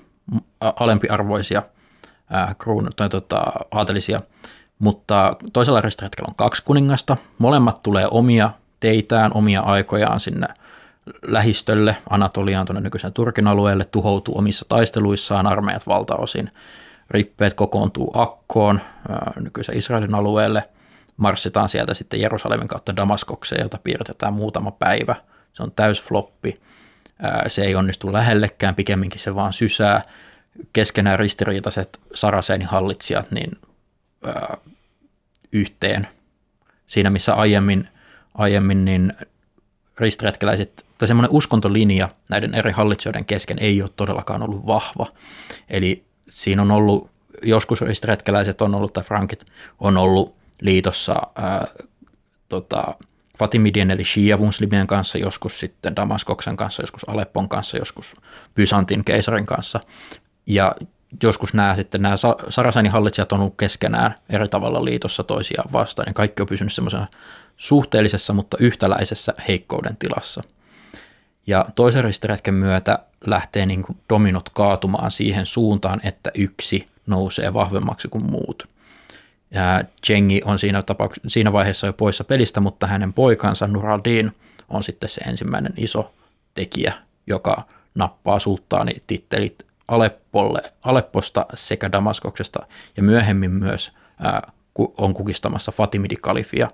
alempiarvoisia kruun, tai tota, aatelisia mutta toisella ristiretkellä on kaksi kuningasta. Molemmat tulee omia teitään, omia aikojaan sinne lähistölle, Anatoliaan tuonne nykyisen Turkin alueelle, tuhoutuu omissa taisteluissaan, armeijat valtaosin. Rippeet kokoontuu Akkoon, nykyisen Israelin alueelle, marssitaan sieltä sitten Jerusalemin kautta Damaskokseen, jota piirretään muutama päivä. Se on täysfloppi. Se ei onnistu lähellekään, pikemminkin se vaan sysää. Keskenään ristiriitaiset Sarasenin hallitsijat, niin yhteen siinä missä aiemmin, aiemmin niin ristiretkeläiset, tai semmoinen uskontolinja näiden eri hallitsijoiden kesken ei ole todellakaan ollut vahva. Eli siinä on ollut, joskus ristiretkeläiset on ollut, tai frankit on ollut liitossa ää, tota, Fatimidien eli Shia-muslimien kanssa, joskus sitten Damaskoksen kanssa, joskus Aleppon kanssa, joskus Byzantin keisarin kanssa. Ja joskus nämä sitten nämä Sarasanin hallitsijat on ollut keskenään eri tavalla liitossa toisiaan vastaan, ja kaikki on pysynyt semmoisena suhteellisessa, mutta yhtäläisessä heikkouden tilassa. Ja toisen ristiretken myötä lähtee niin kuin dominot kaatumaan siihen suuntaan, että yksi nousee vahvemmaksi kuin muut. Ja Chengi on siinä, tapauks- siinä vaiheessa jo poissa pelistä, mutta hänen poikansa Nuraldin on sitten se ensimmäinen iso tekijä, joka nappaa sulttaani tittelit Aleppolle, Alepposta sekä Damaskoksesta ja myöhemmin myös ää, on kukistamassa Fatimidi-kalifia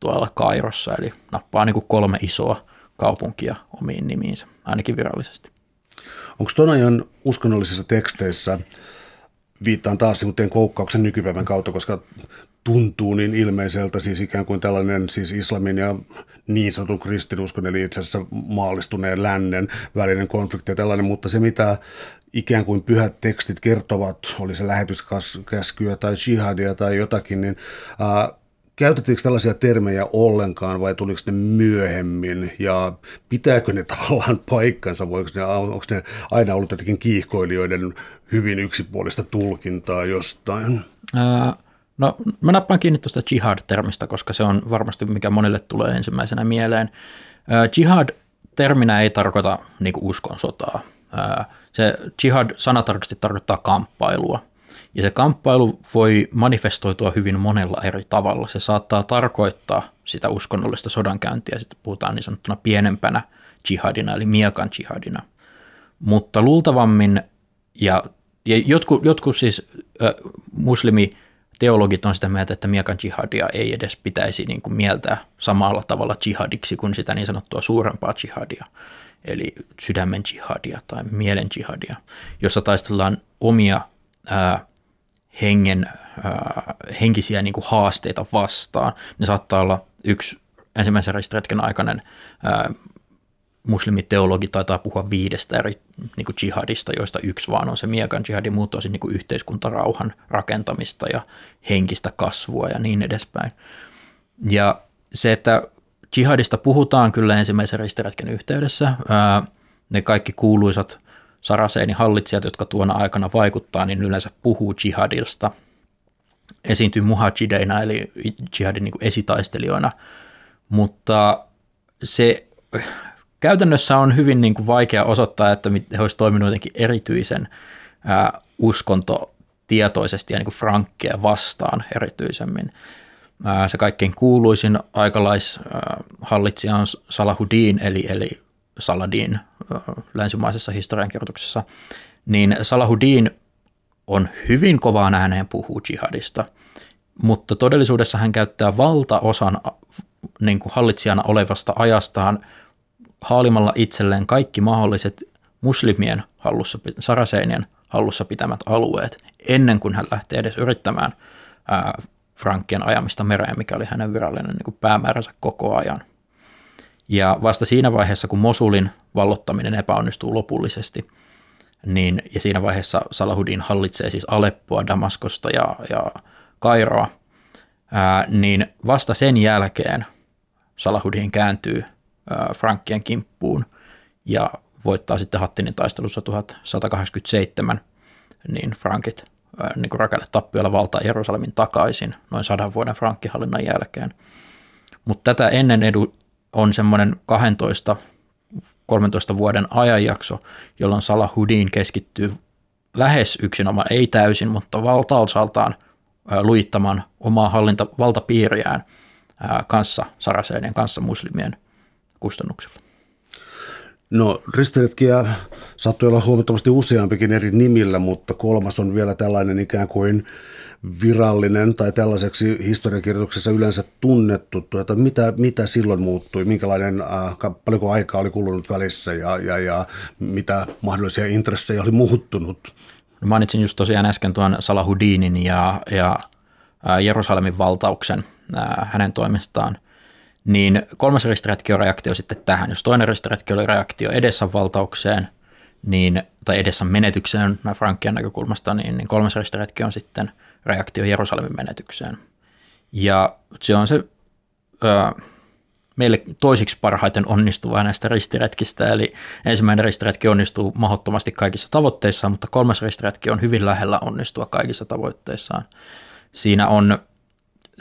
tuolla Kairossa, eli nappaa niin kuin kolme isoa kaupunkia omiin nimiinsä, ainakin virallisesti. Onko tuon ajan uskonnollisissa teksteissä, viittaan taas teen koukkauksen nykypäivän kautta, koska tuntuu niin ilmeiseltä, siis ikään kuin tällainen siis islamin ja niin sanotun kristinuskon, eli itse asiassa maallistuneen lännen välinen konflikti ja tällainen, mutta se mitä ikään kuin pyhät tekstit kertovat, oli se lähetyskäskyä tai jihadia tai jotakin, niin ää, käytettiinkö tällaisia termejä ollenkaan vai tuliko ne myöhemmin ja pitääkö ne tavallaan paikkansa, voiko ne, onko ne aina ollut jotenkin kiihkoilijoiden hyvin yksipuolista tulkintaa jostain? Ää, no mä nappaan kiinni tuosta jihad-termistä, koska se on varmasti mikä monille tulee ensimmäisenä mieleen. Ää, jihad terminä ei tarkoita niin uskon sotaa. Se jihad sanatarkasti tarkoittaa kamppailua. Ja se kamppailu voi manifestoitua hyvin monella eri tavalla. Se saattaa tarkoittaa sitä uskonnollista sodankäyntiä, sitten puhutaan niin sanottuna pienempänä jihadina, eli miekan jihadina. Mutta luultavammin, ja, ja jotkut, jotkut siis äh, muslimi teologit on sitä mieltä, että miekan jihadia ei edes pitäisi niin kuin mieltää samalla tavalla jihadiksi kuin sitä niin sanottua suurempaa jihadia eli sydämen jihadia tai mielen jihadia, jossa taistellaan omia ää, hengen, ää, henkisiä niin kuin haasteita vastaan. Ne saattaa olla yksi ensimmäisen ristretken aikainen ää, muslimiteologi taitaa puhua viidestä eri niin kuin jihadista, joista yksi vaan on se miekan jihadi, muut on niin yhteiskuntarauhan rakentamista ja henkistä kasvua ja niin edespäin. Ja se, että jihadista puhutaan kyllä ensimmäisen ristiretken yhteydessä. Ne kaikki kuuluisat Saraseenin hallitsijat, jotka tuona aikana vaikuttaa, niin yleensä puhuu jihadista. Esiintyy muhajideina eli jihadin niin esitaistelijoina, mutta se käytännössä on hyvin niin kuin vaikea osoittaa, että he olisivat toimineet jotenkin erityisen uskontotietoisesti ja niin kuin frankkeja vastaan erityisemmin. Se kaikkein kuuluisin aikalaishallitsija on Salahuddin, eli, eli Saladin länsimaisessa historiankirjoituksessa, niin Salahuddin on hyvin kovaan ääneen puhuu jihadista, mutta todellisuudessa hän käyttää valtaosan niin kuin hallitsijana olevasta ajastaan haalimalla itselleen kaikki mahdolliset muslimien hallussa, saraseinien hallussa pitämät alueet, ennen kuin hän lähtee edes yrittämään ää, frankkien ajamista mereen, mikä oli hänen virallinen niin päämääränsä koko ajan. Ja vasta siinä vaiheessa, kun Mosulin vallottaminen epäonnistuu lopullisesti, niin, ja siinä vaiheessa Salahudin hallitsee siis Aleppoa, Damaskosta ja, ja Kairoa, ää, niin vasta sen jälkeen Salahudin kääntyy ää, Frankkien kimppuun ja voittaa sitten Hattinin taistelussa 1187, niin Frankit niin kuin rakennetappiolla valtaa Jerusalemin takaisin noin sadan vuoden frankkihallinnan jälkeen. Mutta tätä ennen edu on semmoinen 12 13 vuoden ajanjakso, jolloin Salahuddin keskittyy lähes yksinomaan, ei täysin, mutta valtaosaltaan luittamaan omaa hallinta, valtapiiriään kanssa Saraseenien kanssa muslimien kustannuksella. No ristiretkiä saattoi olla huomattavasti useampikin eri nimillä, mutta kolmas on vielä tällainen ikään kuin virallinen tai tällaiseksi historiakirjoituksessa yleensä tunnettu. Tuota, mitä, mitä silloin muuttui, minkälainen, äh, paljonko aikaa oli kulunut välissä ja, ja, ja mitä mahdollisia intressejä oli muuttunut? No mainitsin just tosiaan äsken tuon Salahuddinin ja, ja Jerusalemin valtauksen hänen toimestaan, niin kolmas ristiretki on reaktio sitten tähän. Jos toinen ristiretki oli reaktio edessä valtaukseen, niin, tai edessä menetykseen Frankian näkökulmasta, niin, niin kolmas ristiretki on sitten reaktio Jerusalemin menetykseen. Ja se on se ö, meille toisiksi parhaiten onnistuva näistä ristiretkistä, eli ensimmäinen ristiretki onnistuu mahdottomasti kaikissa tavoitteissaan, mutta kolmas ristiretki on hyvin lähellä onnistua kaikissa tavoitteissaan. Siinä on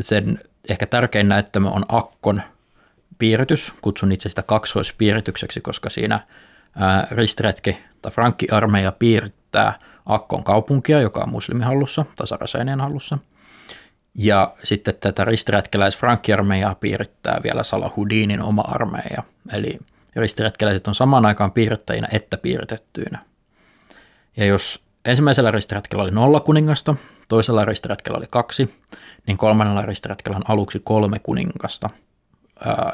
sen ehkä tärkein näyttämö on Akkon piiritys, kutsun itse sitä kaksoispiiritykseksi, koska siinä ristiretki tai Frankki-armeija piirittää Akkon kaupunkia, joka on muslimihallussa tai Saraseinien hallussa – ja sitten tätä ristiretkeläis Frankki-armeijaa piirittää vielä Salahudinin oma armeija. Eli ristiretkeläiset on samaan aikaan piirrettäjinä että piirtettyinä. Ja jos ensimmäisellä ristiretkellä oli nolla kuningasta, toisella ristiretkellä oli kaksi, niin kolmannella ristiretkellä on aluksi kolme kuningasta,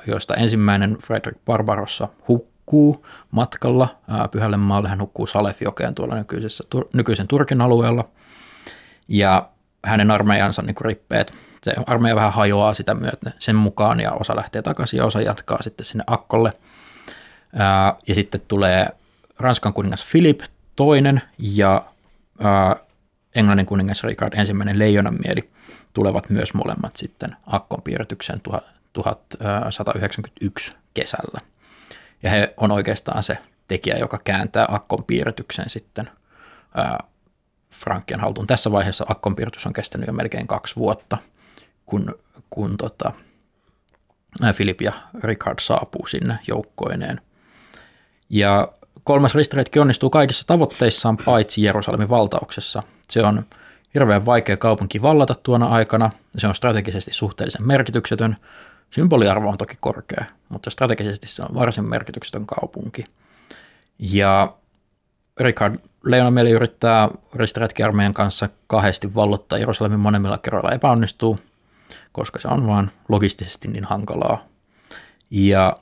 joista ensimmäinen Frederick Barbarossa hukkuu matkalla Pyhälle maalle. Hän hukkuu Salefjokeen tuolla nykyisessä, nykyisen Turkin alueella. Ja hänen armeijansa niin rippeet. Se armeija vähän hajoaa sitä myöten sen mukaan ja osa lähtee takaisin ja osa jatkaa sitten sinne Akkolle. Ja sitten tulee Ranskan kuningas Philip toinen ja ää, Englannin kuningas Richard ensimmäinen leijonanmieli tulevat myös molemmat sitten Akkon piirrytykseen 1191 kesällä. Ja he on oikeastaan se tekijä, joka kääntää Akkon piirrytyksen sitten ää, Frankkien haltuun. Tässä vaiheessa Akkon piirtys on kestänyt jo melkein kaksi vuotta, kun, kun tota, Philip ja Richard saapuu sinne joukkoineen. Ja kolmas ristiretki onnistuu kaikissa tavoitteissaan paitsi Jerusalemin valtauksessa. Se on hirveän vaikea kaupunki vallata tuona aikana. Se on strategisesti suhteellisen merkityksetön. Symboliarvo on toki korkea, mutta strategisesti se on varsin merkityksetön kaupunki. Ja Richard Leonamieli yrittää ristiretkiarmeijan kanssa kahdesti vallottaa Jerusalemin monemmilla kerroilla epäonnistuu, koska se on vaan logistisesti niin hankalaa. Ja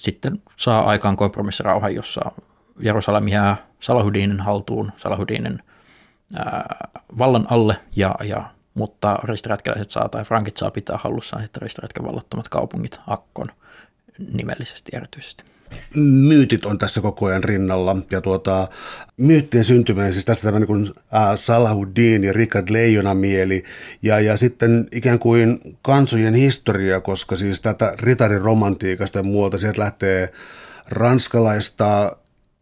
sitten saa aikaan kompromissirauhan, jossa Jerusalem jää Salahudinin haltuun, Salahudinin ää, vallan alle, ja, ja, mutta ristiretkeläiset saa tai frankit saa pitää hallussaan sitten ristiretken vallottomat kaupungit Akkon nimellisesti erityisesti myytit on tässä koko ajan rinnalla. Ja tuota, myyttien syntyminen, siis tässä tämä niin Salahuddin ja Richard Leijonamieli ja, ja sitten ikään kuin kansojen historia, koska siis tätä ritarin romantiikasta ja muuta, sieltä lähtee ranskalaista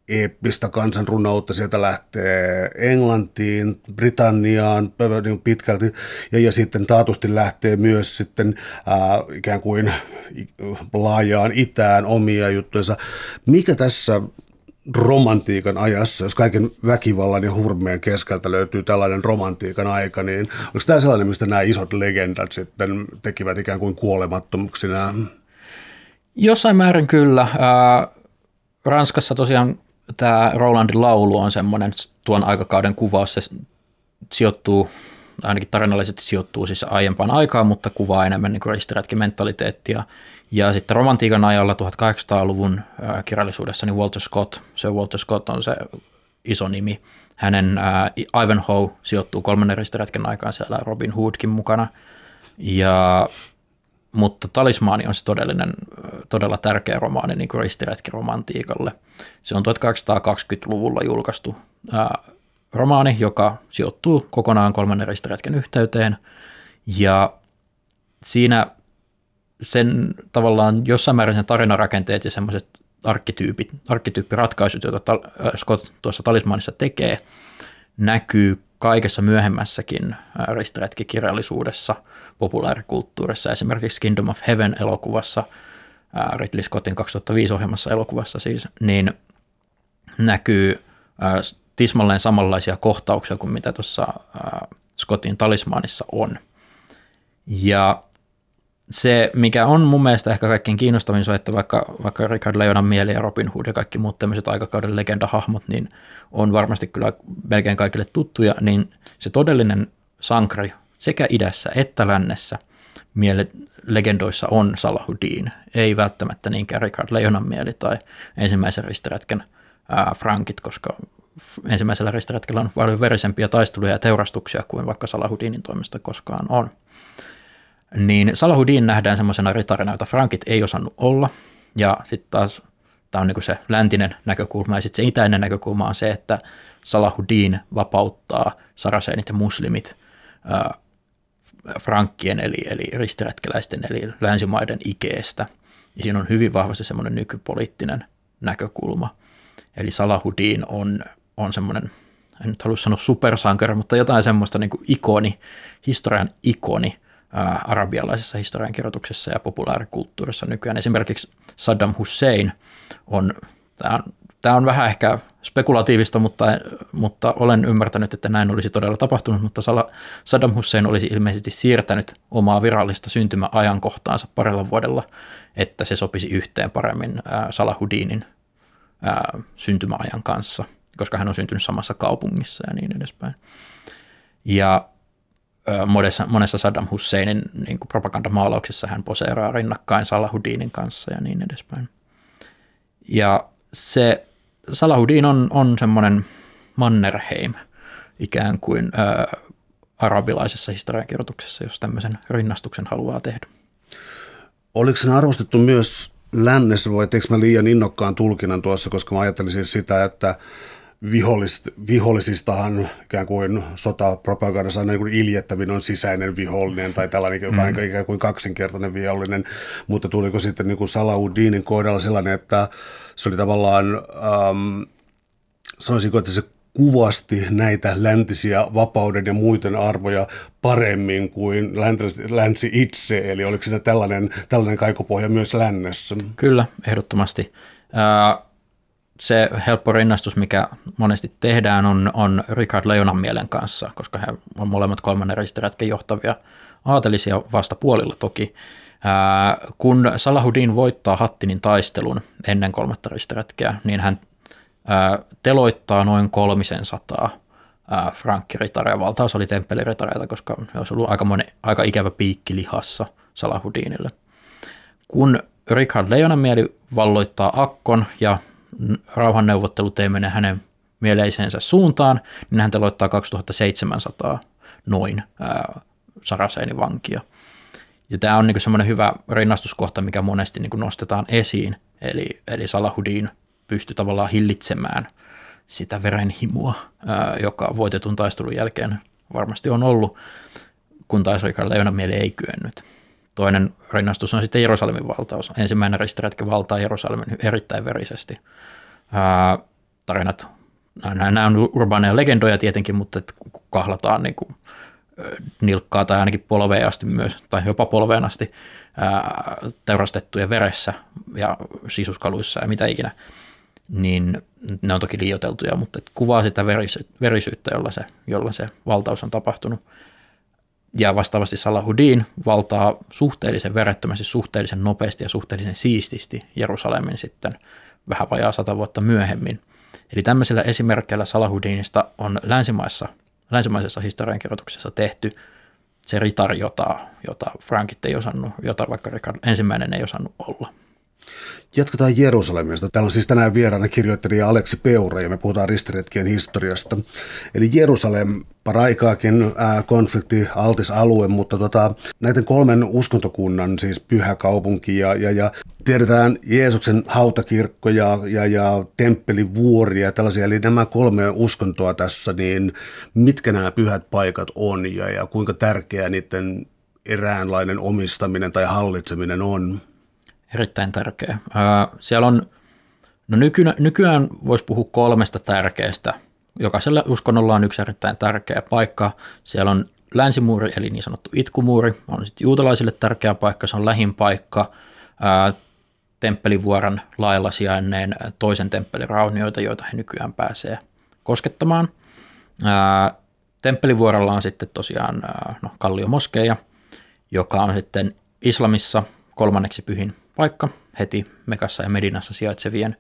eeppistä kansanrunoutta, sieltä lähtee Englantiin, Britanniaan niin pitkälti, ja, ja sitten taatusti lähtee myös sitten ää, ikään kuin laajaan itään omia juttuja. Mikä tässä romantiikan ajassa, jos kaiken väkivallan ja hurmeen keskeltä löytyy tällainen romantiikan aika, niin onko tämä sellainen, mistä nämä isot legendat sitten tekivät ikään kuin kuolemattomuksina? Jossain määrin kyllä. Ranskassa tosiaan tämä Rolandin laulu on semmoinen tuon aikakauden kuvaus, se sijoittuu, ainakin tarinallisesti sijoittuu siis aiempaan aikaan, mutta kuvaa enemmän niin ristiretkimentaliteettia. Ja sitten romantiikan ajalla 1800-luvun kirjallisuudessa niin Walter Scott, se Walter Scott on se iso nimi. Hänen uh, Ivanhoe sijoittuu kolmannen ristiretken aikaan siellä Robin Hoodkin mukana. Ja mutta Talismaani on se todellinen, todella tärkeä romaani niin kuin ristiretkiromantiikalle. Se on 1820-luvulla julkaistu ää, romaani, joka sijoittuu kokonaan kolmannen ristiretken yhteyteen, ja siinä sen tavallaan jossain määrin sen tarinarakenteet ja semmoiset arkkityypit, arkkityyppiratkaisut, joita Scott tuossa talismaanissa tekee, näkyy kaikessa myöhemmässäkin ristiretkikirjallisuudessa, populaarikulttuurissa, esimerkiksi Kingdom of Heaven-elokuvassa, Ridley Scottin 2005 ohjelmassa elokuvassa siis, niin näkyy tismalleen samanlaisia kohtauksia kuin mitä tuossa Scottin talismaanissa on. Ja se, mikä on mun mielestä ehkä kaikkein kiinnostavin, se, että vaikka, vaikka Richard Leonan mieli ja Robin Hood ja kaikki muut tämmöiset aikakauden legendahahmot, niin on varmasti kyllä melkein kaikille tuttuja, niin se todellinen sankari sekä idässä että lännessä miele, legendoissa on Salahuddin, ei välttämättä niinkään Richard Leonan mieli tai ensimmäisen ristiretken ää, Frankit, koska ensimmäisellä ristiretkellä on paljon verisempiä taisteluja ja teurastuksia kuin vaikka Salahudinin toimesta koskaan on. Niin Salahudin nähdään semmoisena ritarina, jota Frankit ei osannut olla. Ja sitten taas tämä on niin se läntinen näkökulma ja sitten se itäinen näkökulma on se, että Salahudin vapauttaa saraseenit ja muslimit ää, frankkien eli, eli ristiretkeläisten eli länsimaiden ikeestä. Ja siinä on hyvin vahvasti semmoinen nykypoliittinen näkökulma. Eli Salahudin on, on semmoinen, en nyt halua sanoa supersankari, mutta jotain semmoista niin ikoni, historian ikoni ää, arabialaisessa historiankirjoituksessa ja populaarikulttuurissa nykyään. Esimerkiksi Saddam Hussein on, tämä on, tämä on vähän ehkä spekulatiivista, mutta, mutta olen ymmärtänyt, että näin olisi todella tapahtunut, mutta Saddam Hussein olisi ilmeisesti siirtänyt omaa virallista syntymäajankohtaansa parilla vuodella, että se sopisi yhteen paremmin Salahudinin syntymäajan kanssa, koska hän on syntynyt samassa kaupungissa ja niin edespäin. Ja monessa, monessa Saddam Husseinin niin propagandamaalauksessa hän poseeraa rinnakkain Salahudinin kanssa ja niin edespäin. Ja se Salahudin on, on semmoinen Mannerheim ikään kuin ää, arabilaisessa historiankirjoituksessa, jos tämmöisen rinnastuksen haluaa tehdä. Oliko sen arvostettu myös lännessä vai teekö mä liian innokkaan tulkinnan tuossa, koska mä ajattelin siis sitä, että vihollis, vihollisistahan ikään kuin sotapropagandassa niin kuin iljettävin on sisäinen vihollinen tai tällainen, joka on mm. ikään kuin kaksinkertainen vihollinen, mutta tuliko sitten niin kuin kohdalla sellainen, että se oli tavallaan, ähm, sanoisinko, että se kuvasti näitä läntisiä vapauden ja muiden arvoja paremmin kuin länsi itse, eli oliko siinä tällainen, tällainen kaikopohja myös lännessä? Kyllä, ehdottomasti. Se helppo rinnastus, mikä monesti tehdään, on, on Richard Leonan mielen kanssa, koska he ovat molemmat kolmannen ristiretken johtavia aatelisia vastapuolilla toki. Kun Salahuddin voittaa Hattinin taistelun ennen kolmatta ristiretkeä, niin hän teloittaa noin kolmisen sataa frankkiritaria. Valtaus oli temppeliritareita, koska se olisi ollut aika, moni, aika ikävä piikki lihassa Salahuddinille. Kun Richard Leonan mieli valloittaa Akkon ja rauhanneuvottelu ei mene hänen mieleisensä suuntaan, niin hän teloittaa 2700 noin ää, vankia. Ja tämä on niin semmoinen hyvä rinnastuskohta, mikä monesti niin nostetaan esiin, eli, eli Salahuddin pystyi tavallaan hillitsemään sitä verenhimua, joka voitetun taistelun jälkeen varmasti on ollut, kun taas mieli ei kyennyt. Toinen rinnastus on sitten Jerusalemin valtaus. Ensimmäinen ristiretki valtaa Jerusalemin erittäin verisesti. Ää, tarinat, nämä on urbaaneja legendoja tietenkin, mutta kahlataan niin kuin nilkkaa tai ainakin polveen asti myös, tai jopa polveen asti ää, teurastettuja veressä ja sisuskaluissa ja mitä ikinä niin ne on toki liioteltuja, mutta kuvaa sitä verisyyttä, jolla se, jolla se valtaus on tapahtunut. Ja vastaavasti Salahuddin valtaa suhteellisen verettömästi, suhteellisen nopeasti ja suhteellisen siististi Jerusalemin sitten vähän vajaa sata vuotta myöhemmin. Eli tämmöisillä esimerkkeillä Salahuddinista on länsimaissa, länsimaisessa historiankirjoituksessa tehty se ritari, jota, jota Frankit ei osannut, jota vaikka ensimmäinen ei osannut olla. Jatketaan Jerusalemista. Täällä on siis tänään vieraana kirjoittelija Aleksi Peura ja me puhutaan ristiretkien historiasta. Eli Jerusalem paraikaakin ää, konflikti altis alue, mutta tota, näiden kolmen uskontokunnan, siis pyhä kaupunki ja, ja, ja tiedetään Jeesuksen hautakirkko ja, ja, ja temppelivuori ja tällaisia, eli nämä kolme uskontoa tässä, niin mitkä nämä pyhät paikat on ja, ja kuinka tärkeää niiden eräänlainen omistaminen tai hallitseminen on? Erittäin tärkeä. Siellä on, no nykyään, nykyään voisi puhua kolmesta tärkeästä. Jokaisella uskonnolla on yksi erittäin tärkeä paikka. Siellä on länsimuuri, eli niin sanottu itkumuuri, on sitten juutalaisille tärkeä paikka, se on lähin paikka. temppelivuoren lailla sijainneen toisen temppeliraunioita, joita he nykyään pääsee koskettamaan. temppelivuorella on sitten tosiaan no, kalliomoskeja, joka on sitten islamissa kolmanneksi pyhin paikka heti Mekassa ja Medinassa sijaitsevien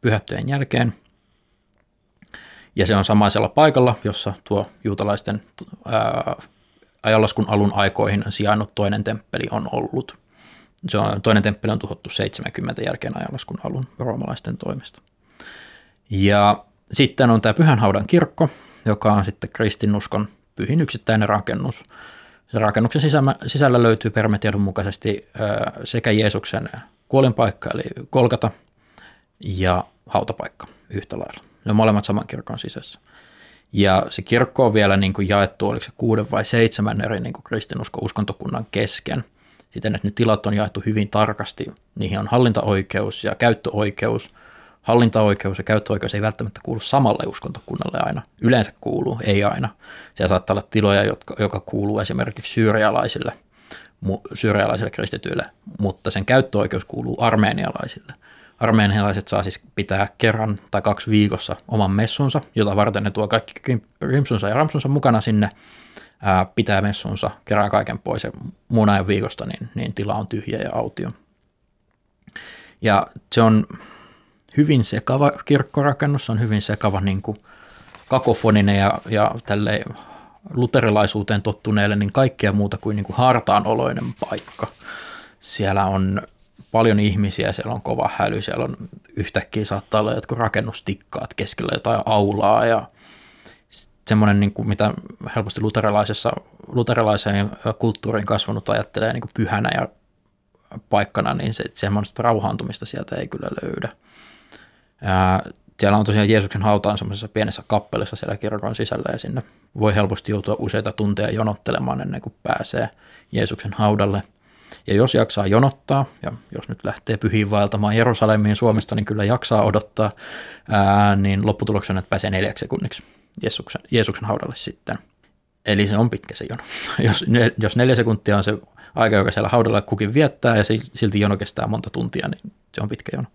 pyhättöjen jälkeen. Ja se on samaisella paikalla, jossa tuo juutalaisten ajanlaskun alun aikoihin sijainnut toinen temppeli on ollut. Se on, toinen temppeli on tuhottu 70 jälkeen ajanlaskun alun roomalaisten toimesta. Ja sitten on tämä Pyhänhaudan kirkko, joka on sitten kristinuskon pyhin yksittäinen rakennus. Se rakennuksen sisällä, löytyy permetiedon mukaisesti sekä Jeesuksen kuolinpaikka, eli Kolkata, ja hautapaikka yhtä lailla. Ne on molemmat saman kirkon sisässä. Ja se kirkko on vielä niin kuin jaettu, oliko se kuuden vai seitsemän eri niin kuin kristinusko-uskontokunnan kesken. Siten, että ne tilat on jaettu hyvin tarkasti. Niihin on hallintaoikeus ja käyttöoikeus. Hallintaoikeus ja käyttöoikeus ei välttämättä kuulu samalle uskontokunnalle aina. Yleensä kuuluu, ei aina. Siellä saattaa olla tiloja, jotka, joka kuuluu esimerkiksi syyrialaisille, syyrialaisille kristityille, mutta sen käyttöoikeus kuuluu armeenialaisille – Armeenialaiset saa siis pitää kerran tai kaksi viikossa oman messunsa, jota varten ne tuo kaikki rimsunsa ja ramsunsa mukana sinne, ää, pitää messunsa, kerää kaiken pois ja muun ajan viikosta, niin, niin tila on tyhjä ja autio. Ja se on hyvin sekava kirkkorakennus, on hyvin sekava niin kuin kakofoninen ja, ja tälle luterilaisuuteen tottuneelle niin kaikkea muuta kuin, niin kuin hartaanoloinen paikka. Siellä on paljon ihmisiä, siellä on kova häly, siellä on yhtäkkiä saattaa olla jotkut rakennustikkaat keskellä jotain aulaa ja semmoinen, niin kuin, mitä helposti luterilaisessa, luterilaiseen kulttuuriin kasvanut ajattelee niin kuin pyhänä ja paikkana, niin se, semmoista rauhaantumista sieltä ei kyllä löydä. Ää, siellä on tosiaan Jeesuksen hautaan semmoisessa pienessä kappelissa siellä kirkon sisällä ja sinne voi helposti joutua useita tunteja jonottelemaan ennen kuin pääsee Jeesuksen haudalle – ja jos jaksaa jonottaa, ja jos nyt lähtee pyhiin vaeltamaan Jerusalemiin Suomesta, niin kyllä jaksaa odottaa, ää, niin lopputuloksena, että pääsee neljäksi sekunniksi Jeesuksen, Jeesuksen haudalle sitten. Eli se on pitkä se jono. jos, jos neljä sekuntia on se aika, joka siellä haudalla kukin viettää, ja silti jono kestää monta tuntia, niin se on pitkä jono.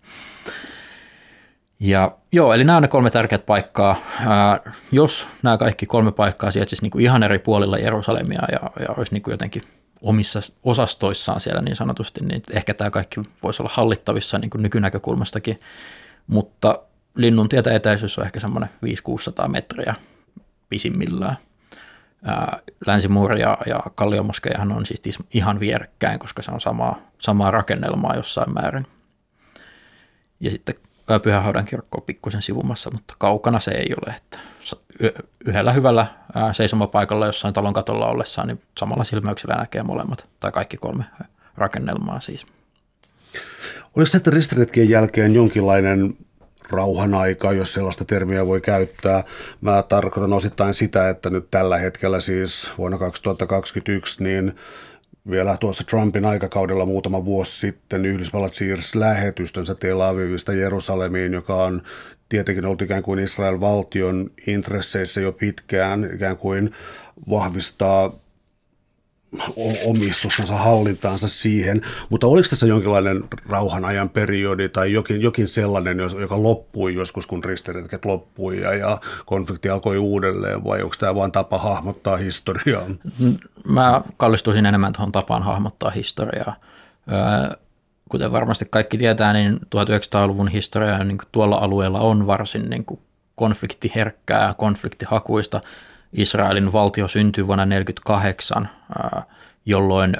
Ja joo, eli nämä on ne kolme tärkeät paikkaa. Ää, jos nämä kaikki kolme paikkaa sijaitsisi niin ihan eri puolilla Jerusalemia ja, ja olisi niin kuin jotenkin omissa osastoissaan siellä niin sanotusti, niin ehkä tämä kaikki voisi olla hallittavissa niin kuin nykynäkökulmastakin, mutta linnun tietä etäisyys on ehkä semmoinen 500-600 metriä pisimmillään. Länsimuuri ja, ja Kalliomoskeijahan on siis ihan vierekkäin, koska se on samaa, samaa rakennelmaa jossain määrin. Ja sitten Pyhähaudan kirkko pikkusen sivumassa, mutta kaukana se ei ole. Että yhdellä hyvällä seisomapaikalla jossain talon katolla ollessaan, niin samalla silmäyksellä näkee molemmat, tai kaikki kolme rakennelmaa siis. Oliko sitten ristiretkien jälkeen jonkinlainen rauhan aika, jos sellaista termiä voi käyttää. Mä tarkoitan osittain sitä, että nyt tällä hetkellä siis vuonna 2021, niin vielä tuossa Trumpin aikakaudella muutama vuosi sitten Yhdysvallat siirsi lähetystönsä Tel Avivista Jerusalemiin, joka on tietenkin ollut ikään kuin Israel valtion intresseissä jo pitkään ikään kuin vahvistaa omistustansa, hallintaansa siihen, mutta oliko tässä jonkinlainen rauhan ajan periodi tai jokin, jokin sellainen, joka loppui joskus, kun ristiretket loppui ja, ja konflikti alkoi uudelleen, vai onko tämä vain tapa hahmottaa historiaa? Mä kallistuisin enemmän tuohon tapaan hahmottaa historiaa. Kuten varmasti kaikki tietää, niin 1900-luvun historia niin tuolla alueella on varsin niin kuin konfliktiherkkää, konfliktihakuista – Israelin valtio syntyi vuonna 1948, jolloin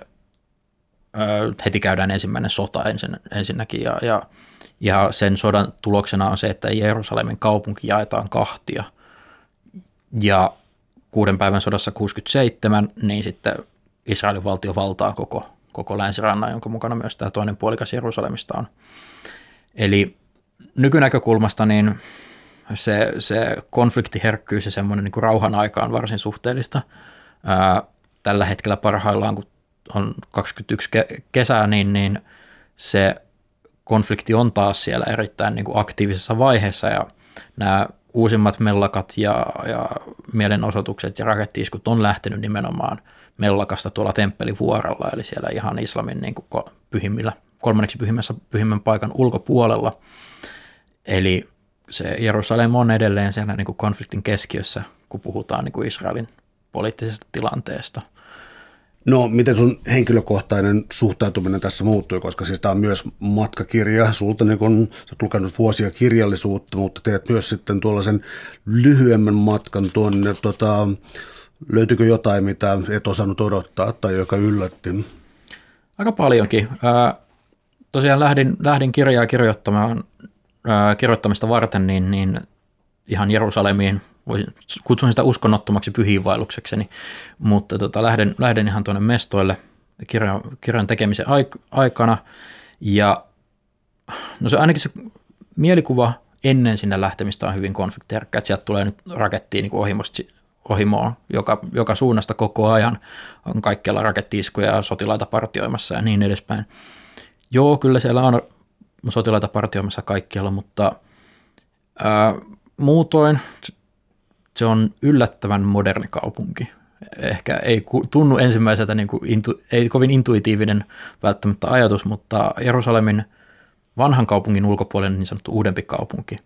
heti käydään ensimmäinen sota ensin, ensinnäkin ja, ja, ja sen sodan tuloksena on se, että Jerusalemin kaupunki jaetaan kahtia ja kuuden päivän sodassa 67, niin sitten Israelin valtio valtaa koko, koko länsirannan, jonka mukana myös tämä toinen puolikas Jerusalemista on. Eli nykynäkökulmasta niin se, se konfliktiherkkyys ja semmoinen niin rauhan aika on varsin suhteellista. Ää, tällä hetkellä parhaillaan, kun on 21 kesää, niin, niin se konflikti on taas siellä erittäin niin kuin aktiivisessa vaiheessa ja nämä uusimmat mellakat ja, ja mielenosoitukset ja rakettiiskut on lähtenyt nimenomaan mellakasta tuolla temppelivuorella, eli siellä ihan islamin niin kuin pyhimmillä, kolmanneksi pyhimmässä, pyhimmän paikan ulkopuolella. Eli se Jerusalem on edelleen siellä niin kuin konfliktin keskiössä, kun puhutaan niin kuin Israelin poliittisesta tilanteesta. No, miten sun henkilökohtainen suhtautuminen tässä muuttui, koska siis tämä on myös matkakirja. Sulta niin kun, sä oot lukenut vuosia kirjallisuutta, mutta teet myös sitten tuollaisen lyhyemmän matkan tuonne. Tota, löytyykö jotain, mitä et osannut odottaa tai joka yllätti? Aika paljonkin. Ää, tosiaan lähdin, lähdin kirjaa kirjoittamaan kirjoittamista varten, niin, niin ihan Jerusalemiin, voisin, kutsun sitä uskonnottomaksi pyhiinvaelluksekseni, mutta tota, lähden, lähden ihan tuonne mestoille kirjan, kirjan tekemisen aik- aikana, ja no se ainakin se mielikuva ennen sinne lähtemistä on hyvin konfliktiherkkä, että sieltä tulee nyt rakettiin niin ohimosta ohimoon joka, joka suunnasta koko ajan. On kaikkialla rakettiiskuja ja sotilaita partioimassa ja niin edespäin. Joo, kyllä siellä on sotilaita partioimassa kaikkialla, mutta ää, muutoin se on yllättävän moderni kaupunki. Ehkä ei tunnu ensimmäiseltä, niin kuin intu, ei kovin intuitiivinen välttämättä ajatus, mutta Jerusalemin vanhan kaupungin ulkopuolinen niin sanottu uudempi kaupunki,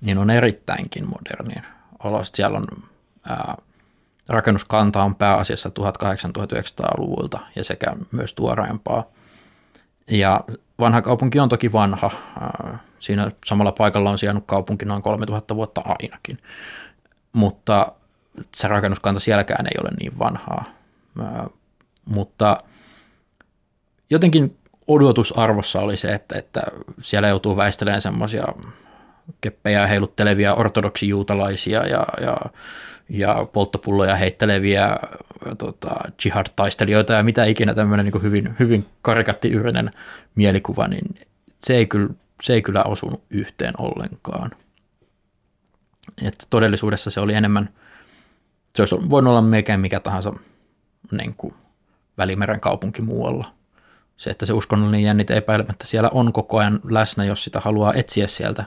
niin on erittäinkin moderni olosta. Siellä on ää, rakennuskanta on pääasiassa 1800-1900-luvulta ja sekä myös tuoreempaa. Ja vanha kaupunki on toki vanha. Siinä samalla paikalla on sijainnut kaupunki noin 3000 vuotta ainakin. Mutta se rakennuskanta sielläkään ei ole niin vanhaa. Mutta jotenkin odotusarvossa oli se, että, että siellä joutuu väistelemään semmoisia keppejä heiluttelevia ortodoksijuutalaisia ja, ja ja polttopulloja heitteleviä tota, jihad-taistelijoita ja mitä ikinä tämmöinen niin hyvin, hyvin karikattiyrinen mielikuva, niin se ei, kyllä, se ei kyllä osunut yhteen ollenkaan. Että todellisuudessa se oli enemmän, se olisi voinut olla melkein mikä tahansa niin kuin Välimeren kaupunki muualla. Se, että se uskonnollinen jännite epäilemättä siellä on koko ajan läsnä, jos sitä haluaa etsiä sieltä.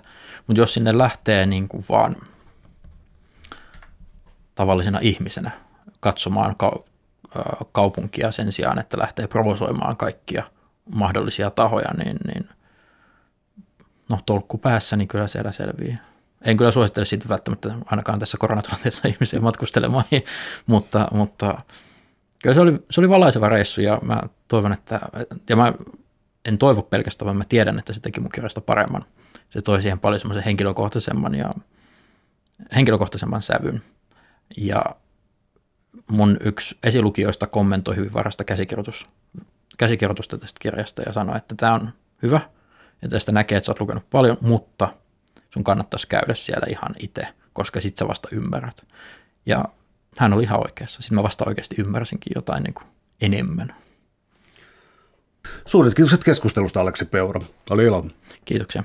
Mutta jos sinne lähtee niin kuin vaan – tavallisena ihmisenä katsomaan kaupunkia sen sijaan, että lähtee provosoimaan kaikkia mahdollisia tahoja, niin, niin no tolkku päässä, niin kyllä siellä selviää. En kyllä suosittele siitä välttämättä ainakaan tässä koronatilanteessa ihmisiä matkustelemaan, mutta, mutta kyllä se oli, se oli valaiseva reissu ja mä toivon, että, ja mä en toivo pelkästään, vaan mä tiedän, että se teki mun kirjasta paremman. Se toi siihen paljon semmoisen henkilökohtaisemman ja henkilökohtaisemman sävyn. Ja mun yksi esilukijoista kommentoi hyvin varasta käsikirjoitus, käsikirjoitusta tästä kirjasta ja sanoi, että tämä on hyvä ja tästä näkee, että sä oot lukenut paljon, mutta sun kannattaisi käydä siellä ihan itse, koska sit sä vasta ymmärrät. Ja hän oli ihan oikeassa. Sitten mä vasta oikeasti ymmärsinkin jotain niin kuin enemmän. Suuret kiitokset keskustelusta, Aleksi Peura. Oli ilo. Kiitoksia.